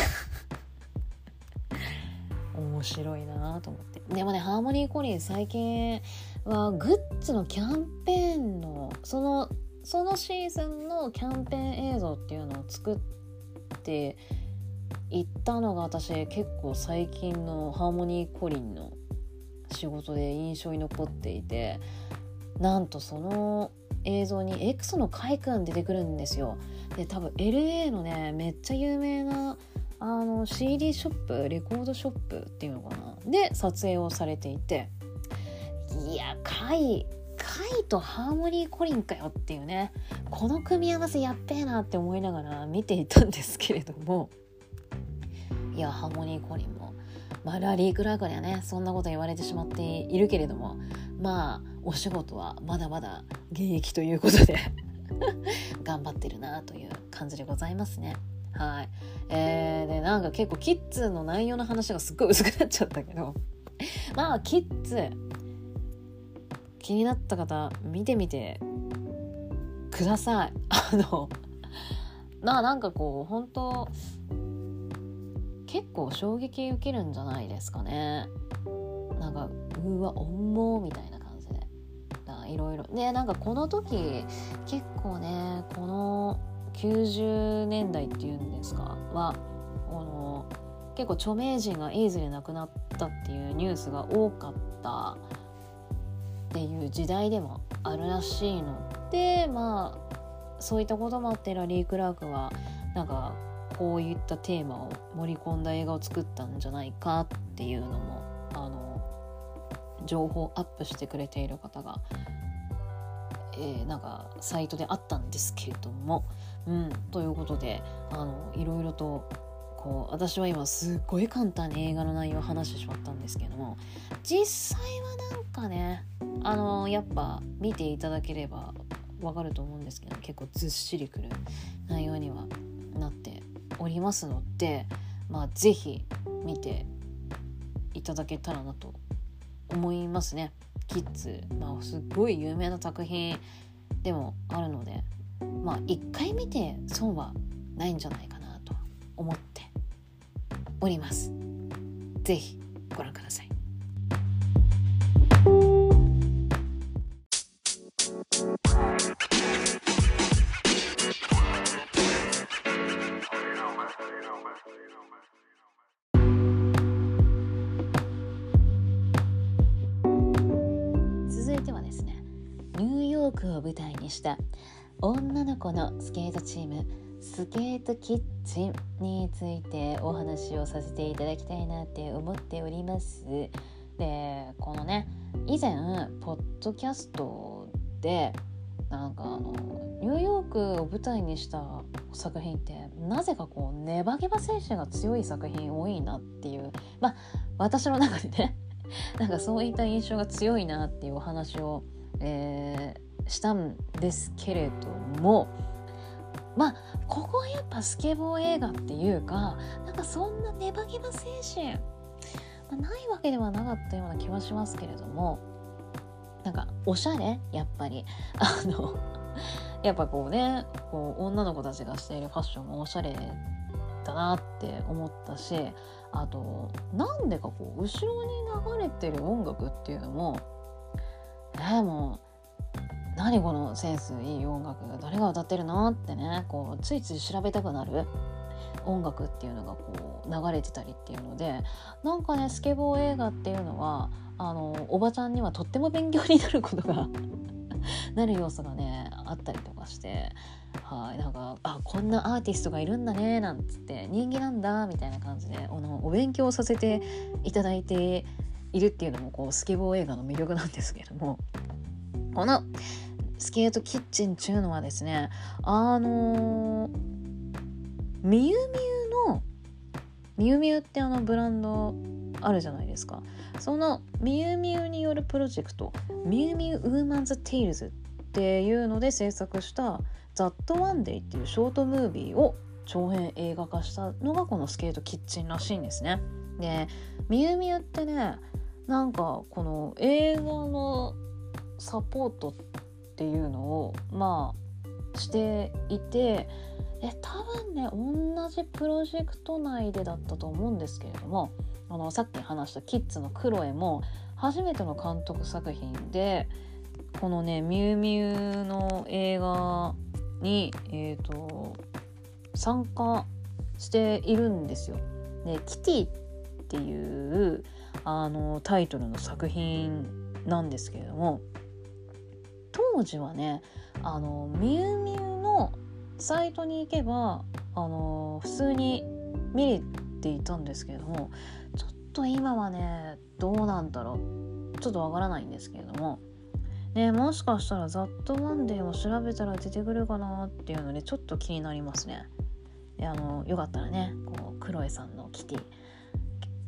面白いなと思って。でもねハーモニーコリン最近はグッズのキャンペーンのそのそのシーズンのキャンペーン映像っていうのを作っていったのが私結構最近のハーモニーコリンの仕事で印象に残っていてなんとその映像に X のカイ君出てくるんですよ。で多分 LA のねめっちゃ有名なあの CD ショップレコードショップっていうのかな？で撮影をされていていやカイカイとハーモニーコリンかよっていうねこの組み合わせやっべえなって思いながら見ていたんですけれどもいやハーモニーコリンもまあラリー・クラークにはねそんなこと言われてしまっているけれどもまあお仕事はまだまだ現役ということで 頑張ってるなという感じでございますね。はい。えー、で、なんか結構キッズの内容の話がすっごい薄くなっちゃったけど、まあ、キッズ、気になった方、見てみてください。あの、まあなんかこう、本当結構衝撃受けるんじゃないですかね。なんか、うわ、重みたいな感じで。いろいろ。でなんかこの時結構ねこの90年代っていうんですかはこの結構著名人がエイズで亡くなったっていうニュースが多かった。っていう時代でもあるらしいのでまあそういったこともあってラリー・クラークはなんかこういったテーマを盛り込んだ映画を作ったんじゃないかっていうのもあの情報アップしてくれている方がえー、なんかサイトであったんですけれども、うん、ということであのいろいろとこう私は今すっごい簡単に映画の内容を話してしまったんですけども実際はなんかねあのやっぱ見ていただければわかると思うんですけど結構ずっしりくる内容にはなっておりますのでまあ是非見ていただけたらなと思いますね。キッズ、まあ、すっごい有名な作品でもあるのでまあ一回見て損はないんじゃないかなと思っております。ぜひご覧ください。続いてはですねニューヨークを舞台にした女の子のスケートチームスケートキッチンについてお話をさせていただきたいなって思っております。でこのね以前ポッドキャストでなんかあのニューヨークを舞台にした作品ってなぜかこうネバゲバ精神が強い作品多いなっていうまあ私の中でね なんかそういった印象が強いなっていうお話を、えー、したんですけれどもまあここはやっぱスケボー映画っていうかなんかそんなネバゲバ精神、まあ、ないわけではなかったような気はしますけれどもなんかおしゃれやっぱり。あのやっぱこうねこう女の子たちがしているファッションもおしゃれだなって思ったしあとなんでかこう後ろに流れてる音楽っていうのもえー、もう何このセンスいい音楽誰が歌ってるのってねこうついつい調べたくなる音楽っていうのがこう流れてたりっていうのでなんかねスケボー映画っていうのはあのおばちゃんにはとっても勉強になることが なる要素がねあったりとかしてはいなんかあこんなアーティストがいるんだねなんつって人気なんだみたいな感じであのお勉強させていただいているっていうのもこうスケボー映画の魅力なんですけどもこのスケートキッチンっていうのはですねあのみゆみゆのみゆみゆってあのブランドあるじゃないですか。そのみゆみゆによるプロジェクトMiu Miu Women's Tales っていうので制作した「 That One Day っていうショートムービーを長編映画化したのがこのスケートキッチンらしいんですね。で Miu Miu ってねなんかこの映画のサポートっていうのをまあしていてえ多分ね同じプロジェクト内でだったと思うんですけれどもあのさっき話した「キッズのクロエ」も初めての監督作品でこのね「ミュウミュウ」の映画に、えーと、参加しているんですよ。でキティっていうあのタイトルの作品なんですけれども当時はねあのミュウミュウのサイトに行けばあの普通に見れていたんですけれどもと今はねどうなんだろう。ちょっとわからないんですけれども。ねもしかしたら「ザットマンデーを調べたら出てくるかなっていうのでちょっと気になりますね。であのよかったらねこうクロエさんのキティ。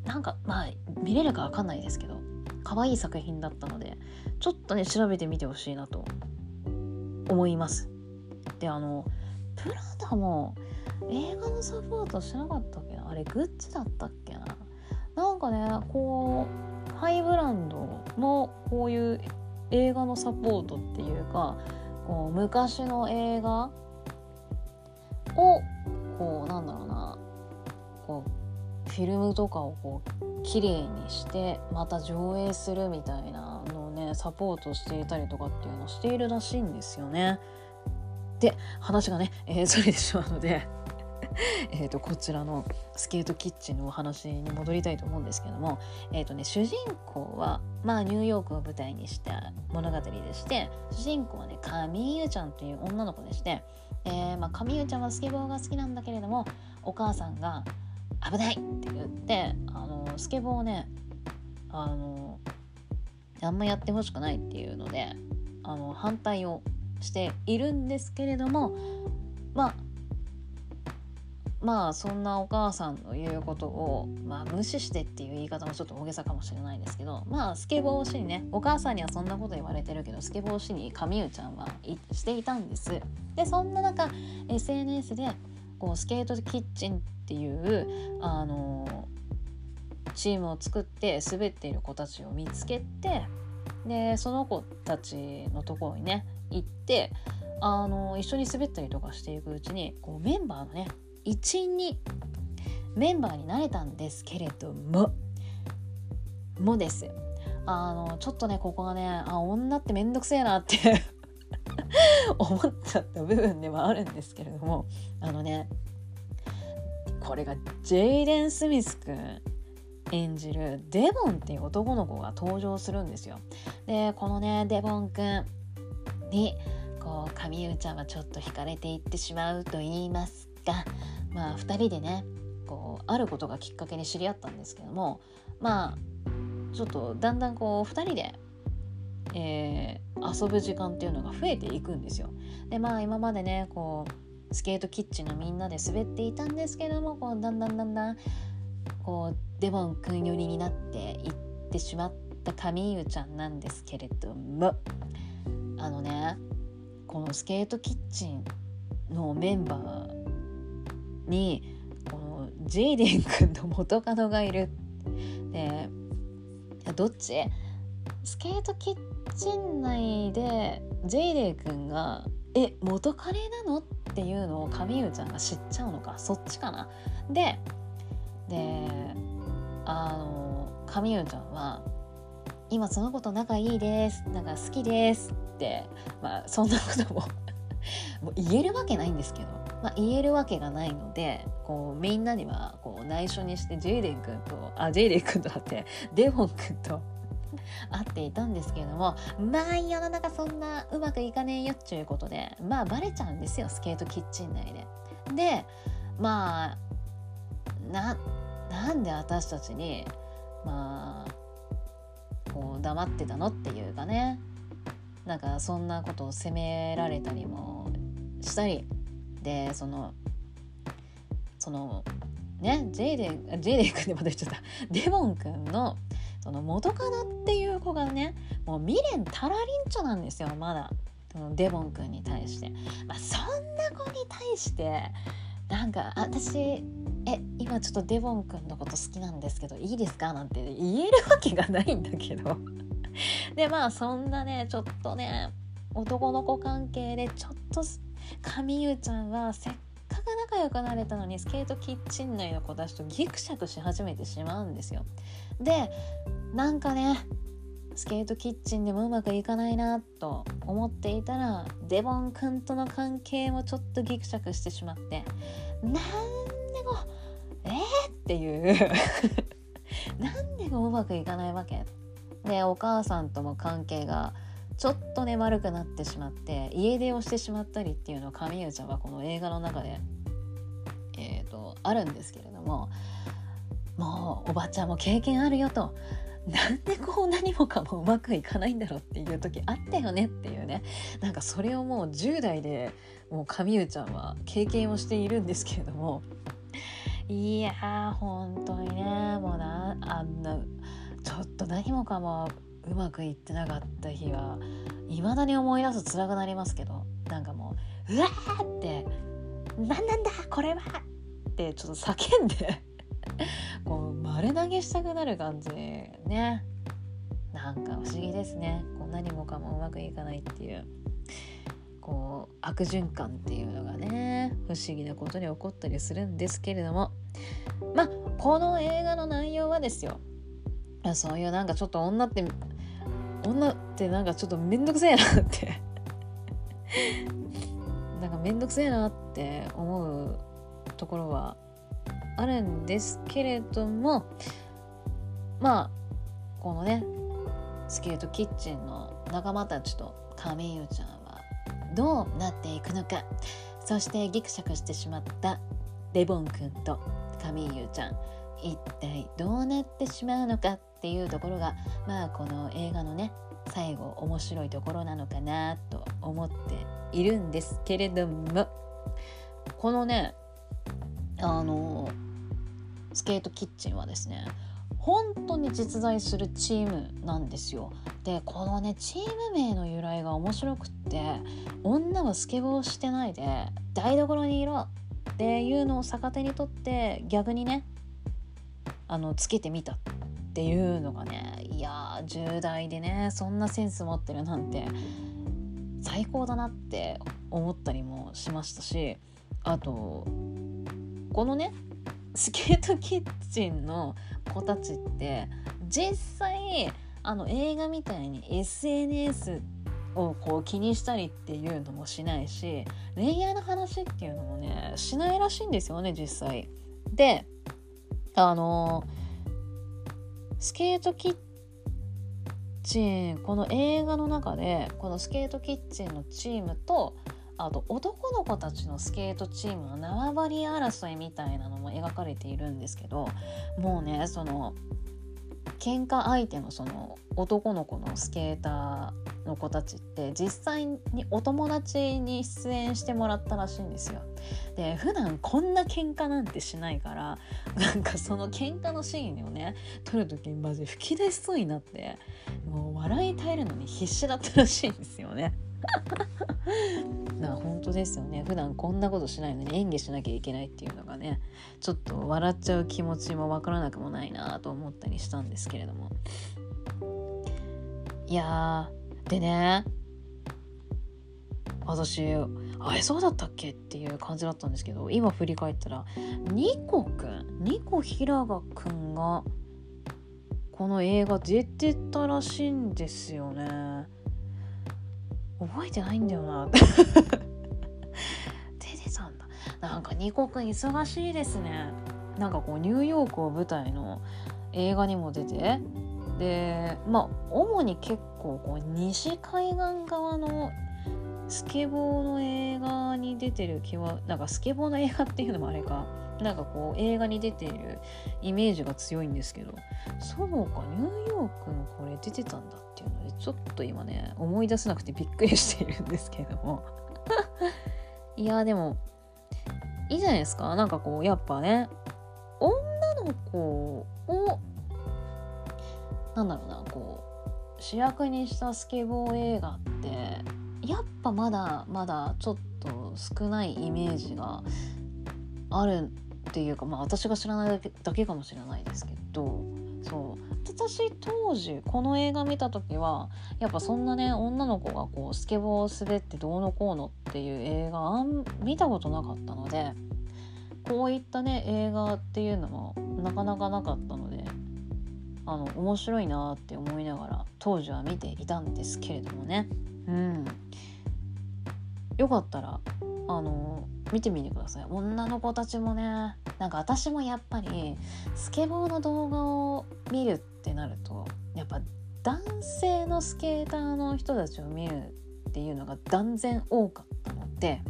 なんかまあ見れるかわかんないですけど可愛い作品だったのでちょっとね調べてみてほしいなと思います。であのプラダも映画のサポートしなかったっけな？あれグッズだったっけな？なんかねこうハイブランドのこういう映画のサポートっていうかこう昔の映画をこうなんだろうなこうフィルムとかをこう綺麗にしてまた上映するみたいなのをねサポートしていたりとかっていうのをしているらしいんですよね。で話がね、えー、それてしまうので えとこちらのスケートキッチンのお話に戻りたいと思うんですけども、えーとね、主人公は、まあ、ニューヨークを舞台にした物語でして主人公はねカミーユちゃんという女の子でして、えーまあ、カミーユちゃんはスケボーが好きなんだけれどもお母さんが「危ない!」って言ってあのスケボーをねあのあんまやってほしくないっていうのであの反対をしているんですけれどもまあまあそんなお母さんの言うことを、まあ、無視してっていう言い方もちょっと大げさかもしれないですけどまあスケボーしにねお母さんにはそんなこと言われてるけどスケボーしに神生ちゃんはしていたんです。でそんな中 SNS でこうスケートキッチンっていうあのチームを作って滑っている子たちを見つけてでその子たちのところにね行ってあの一緒に滑ったりとかしていくうちにこうメンバーのね一員にメンバーになれたんですけれどももですあのちょっとねここがねあ女ってめんどくせえなって 思っちゃった部分ではあるんですけれどもあのねこれがジェイデン・スミスくん演じるデボンっていう男の子が登場するんですよ。でこのねデボンくんにこう神生ちゃんはちょっと惹かれていってしまうと言いますがまあ2人でねこうあることがきっかけに知り合ったんですけどもまあちょっとだんだんこう2人で、えー、遊ぶ時間っていうのが増えていくんですよ。でまあ今までねこうスケートキッチンのみんなで滑っていたんですけどもこうだんだんだんだんこうデボン君寄りになっていってしまったカミーユちゃんなんですけれどもあのねこのスケートキッチンのメンバーにこのジェイデン君と元カノがいる。でどっち？スケートキッチン内でジェイデン君が「え元カレなの?」っていうのを神生ちゃんが知っちゃうのか。そっちかな。でであの神生ちゃんは「今その子と仲いいです。なんか好きです」ってまあそんなことも もう言えるわけないんですけど、まあ、言えるわけがないのでこうみんなにはこう内緒にしてジェイデン君とあジェイデン君とだってデボン君と 会っていたんですけれどもまあ世の中そんなうまくいかねえよっちゅうことでまあバレちゃうんですよスケートキッチン内で。でまあななんで私たちにまあこう黙ってたのっていうかねなんかそんなことを責められたりもしたりでそのそのねジェイデンジェイデン君でまた言っちゃった。デボン君のその元カノっていう子がねもう未練たらりんちょなんですよまだ。そのデボン君に対して、まあ、そんな子に対してなんか私え今ちょっとデボン君のこと好きなんですけどいいですか？なんて言えるわけがないんだけど。でまあそんなねちょっとね男の子関係でちょっと神優ちゃんはせっかく仲良くなれたのにスケートキッチン内の子たちとギクシャクし始めてしまうんですよ。でなんかねスケートキッチンでもうまくいかないなと思っていたらデボン君との関係もちょっとギクシャクしてしまってなんでもえー、っていう なんでもうまくいかないわけでお母さんとも関係がちょっとね悪くなってしまって家出をしてしまったりっていうのを神谷ちゃんはこの映画の中で、えーと、あるんですけれどももうおばちゃんも経験あるよと。なんでこう何もかもうまくいかないんだろうっていう時あったよねっていうね。なんかそれをもう10代でもう神優ちゃんは経験をしているんですけれども。いやー本当にねもうなあんなちょっと何もかもうまくいってなかった日はいまだに思い出すと辛くなりますけどなんかもううわって何なんだこれはってちょっと叫んで こう丸投げしたくなる感じね。なんか不思議ですね。こう何もかもうまくいかないっていうこう悪循環っていうのがね不思議なことに起こったりするんですけれども。まあこの映画の内容はですよ。そういうなんかちょっと女って女ってなんかちょっとめんどくせえなって。なんかめんどくせえなって思うところはあるんですけれどもまあこのねスケートキッチンの仲間たちと亀井ちゃんはどうなっていくのか。そしてギクシャクしてしまったレボン君と亀井ちゃん。一体どうなってしまうのかっていうところがまあこの映画のね最後面白いところなのかなと思っているんですけれどもこのねあのスケートキッチンはですね本当に実在するチームなんですよ。でこのねチーム名の由来が面白くって女はスケボーしてないで台所にいろっていうのを逆手にとって逆にねあのつけてみたっていうのがねいや10代でねそんなセンス持ってるなんて最高だなって思ったりもしましたしあとこのねスケートキッチンの子たちって実際あの映画みたいに SNS をこう気にしたりっていうのもしないし恋愛の話っていうのもねしないらしいんですよね実際。であのスケートキッチンこの映画の中でこのスケートキッチンのチームとあと男の子たちのスケートチームの縄張り争いみたいなのも描かれているんですけどもうねその喧嘩相手のその男の子のスケーターの子たちって実際にお友達に出演してもらったらしいんですよ。で普段こんな喧嘩なんてしないからなんかその喧嘩のシーンをね撮る時にマジ吹き出しそうになってもう笑い耐えるのに必死だったらしいんですよね。な本当ですよね普段こんなことしないのに演技しなきゃいけないっていうのがねちょっと笑っちゃう気持ちもわからなくもないなと思ったりしたんですけれどもいやでね私あれそうだったっけっていう感じだったんですけど今振り返ったらニコくんニコ平賀くんがこの映画出てたらしいんですよね。覚えてないんだよな。出てたんだ。なんか二国忙しいですね。なんかこうニューヨークを舞台の映画にも出て。でまあ主に結構こう西海岸側のスケボーの映画に出てる気はなんかスケボーの映画っていうのもあれかなんかこう映画に出ているイメージが強いんですけどそうかニューヨークのこれ出てたんだっていうのでちょっと今ね思い出せなくてびっくりしているんですけれども。いやでもいいじゃないですか。なんかこうやっぱね女の子をなんだろうなこう主役にしたスケボー映画ってやっぱまだまだちょっと少ないイメージがあるっていうかまあ私が知らないだけかもしれないですけどそう。私当時この映画見た時はやっぱそんなね女の子がこうスケボーを滑ってどうのこうのっていう映画あん見たことなかったのでこういったね映画っていうのもなかなかなかったのであの面白いなって思いながら当時は見ていたんですけれどもね。うん。よかったらあの見てみてください。女の子たちもねなんか私もやっぱりスケボーの動画を見るってなるとやっぱ男性のスケーターの人たちを見るっていうのが断然多かったので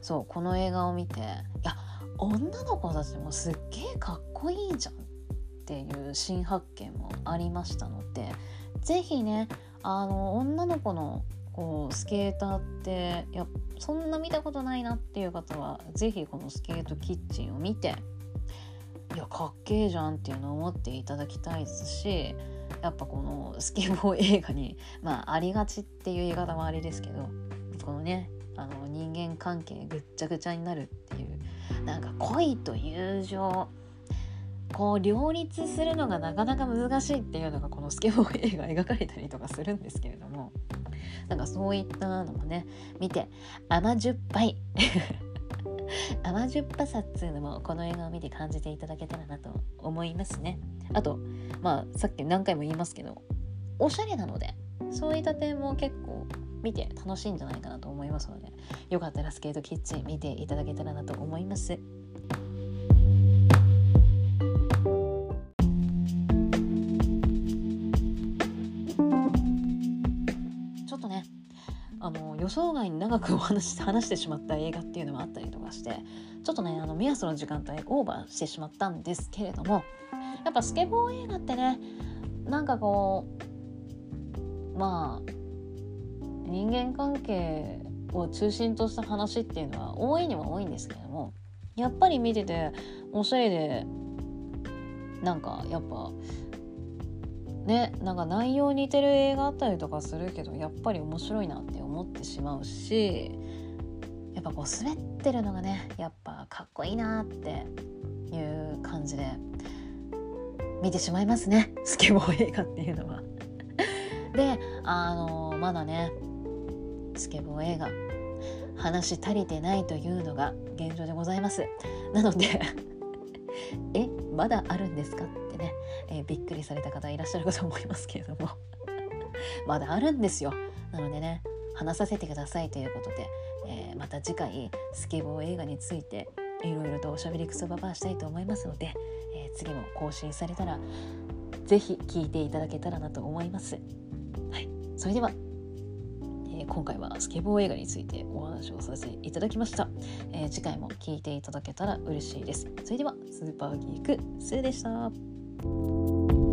そうこの映画を見ていや女の子たちもすっげえかっこいいじゃんっていう新発見もありましたので是非ねあの女の子のこうスケーターっていやそんな見たことないなっていう方は是非このスケートキッチンを見ていやかっけえじゃんっていうのを思っていただきたいですしやっぱこのスケボー映画に まあありがちっていう言い方もありですけどこのねあの人間関係ぐっちゃぐちゃになるっていうなんか恋と友情こう両立するのがなかなか難しいっていうのがこのスケボー映画描かれたりとかするんですけれどもなんかそういったのもね見て甘じゅっぱい 甘じゅっぱさっつうのもこの映画を見て感じていただけたらなと思いますねあとまあさっき何回も言いますけどおしゃれなのでそういった点も結構見て楽しいんじゃないかなと思いますのでよかったらスケートキッチン見ていただけたらなと思います。予想外に長くお話し話してしまった映画っていうのもあったりとかしてちょっとねあの目安の時間帯オーバーしてしまったんですけれどもやっぱスケボー映画ってねなんかこうまあ人間関係を中心とした話っていうのは多いには多いんですけれどもやっぱり見てておしゃれでなんかやっぱねなんか内容似てる映画あったりとかするけどやっぱり面白いなって思ってしまうしやっぱこう滑ってるのがねやっぱかっこいいなっていう感じで見てしまいますねスケボー映画っていうのは。であのまだねスケボー映画話足りてないというのが現状でございます。なので えまだあるんですかってね、えー、びっくりされた方いらっしゃるかと思いますけれども。まだあるんですよ。なのでね話させてくださいということで、えー、また次回スケボー映画についていろいろとおしゃべりクソババアしたいと思いますので、えー、次も更新されたら是非聞いていただけたらなと思います。はい、それでは今回はスケボー映画についてお話をさせていただきました、え、次回も聞いていただけたら嬉しいです。それではスーパーギークスーでした。Thank you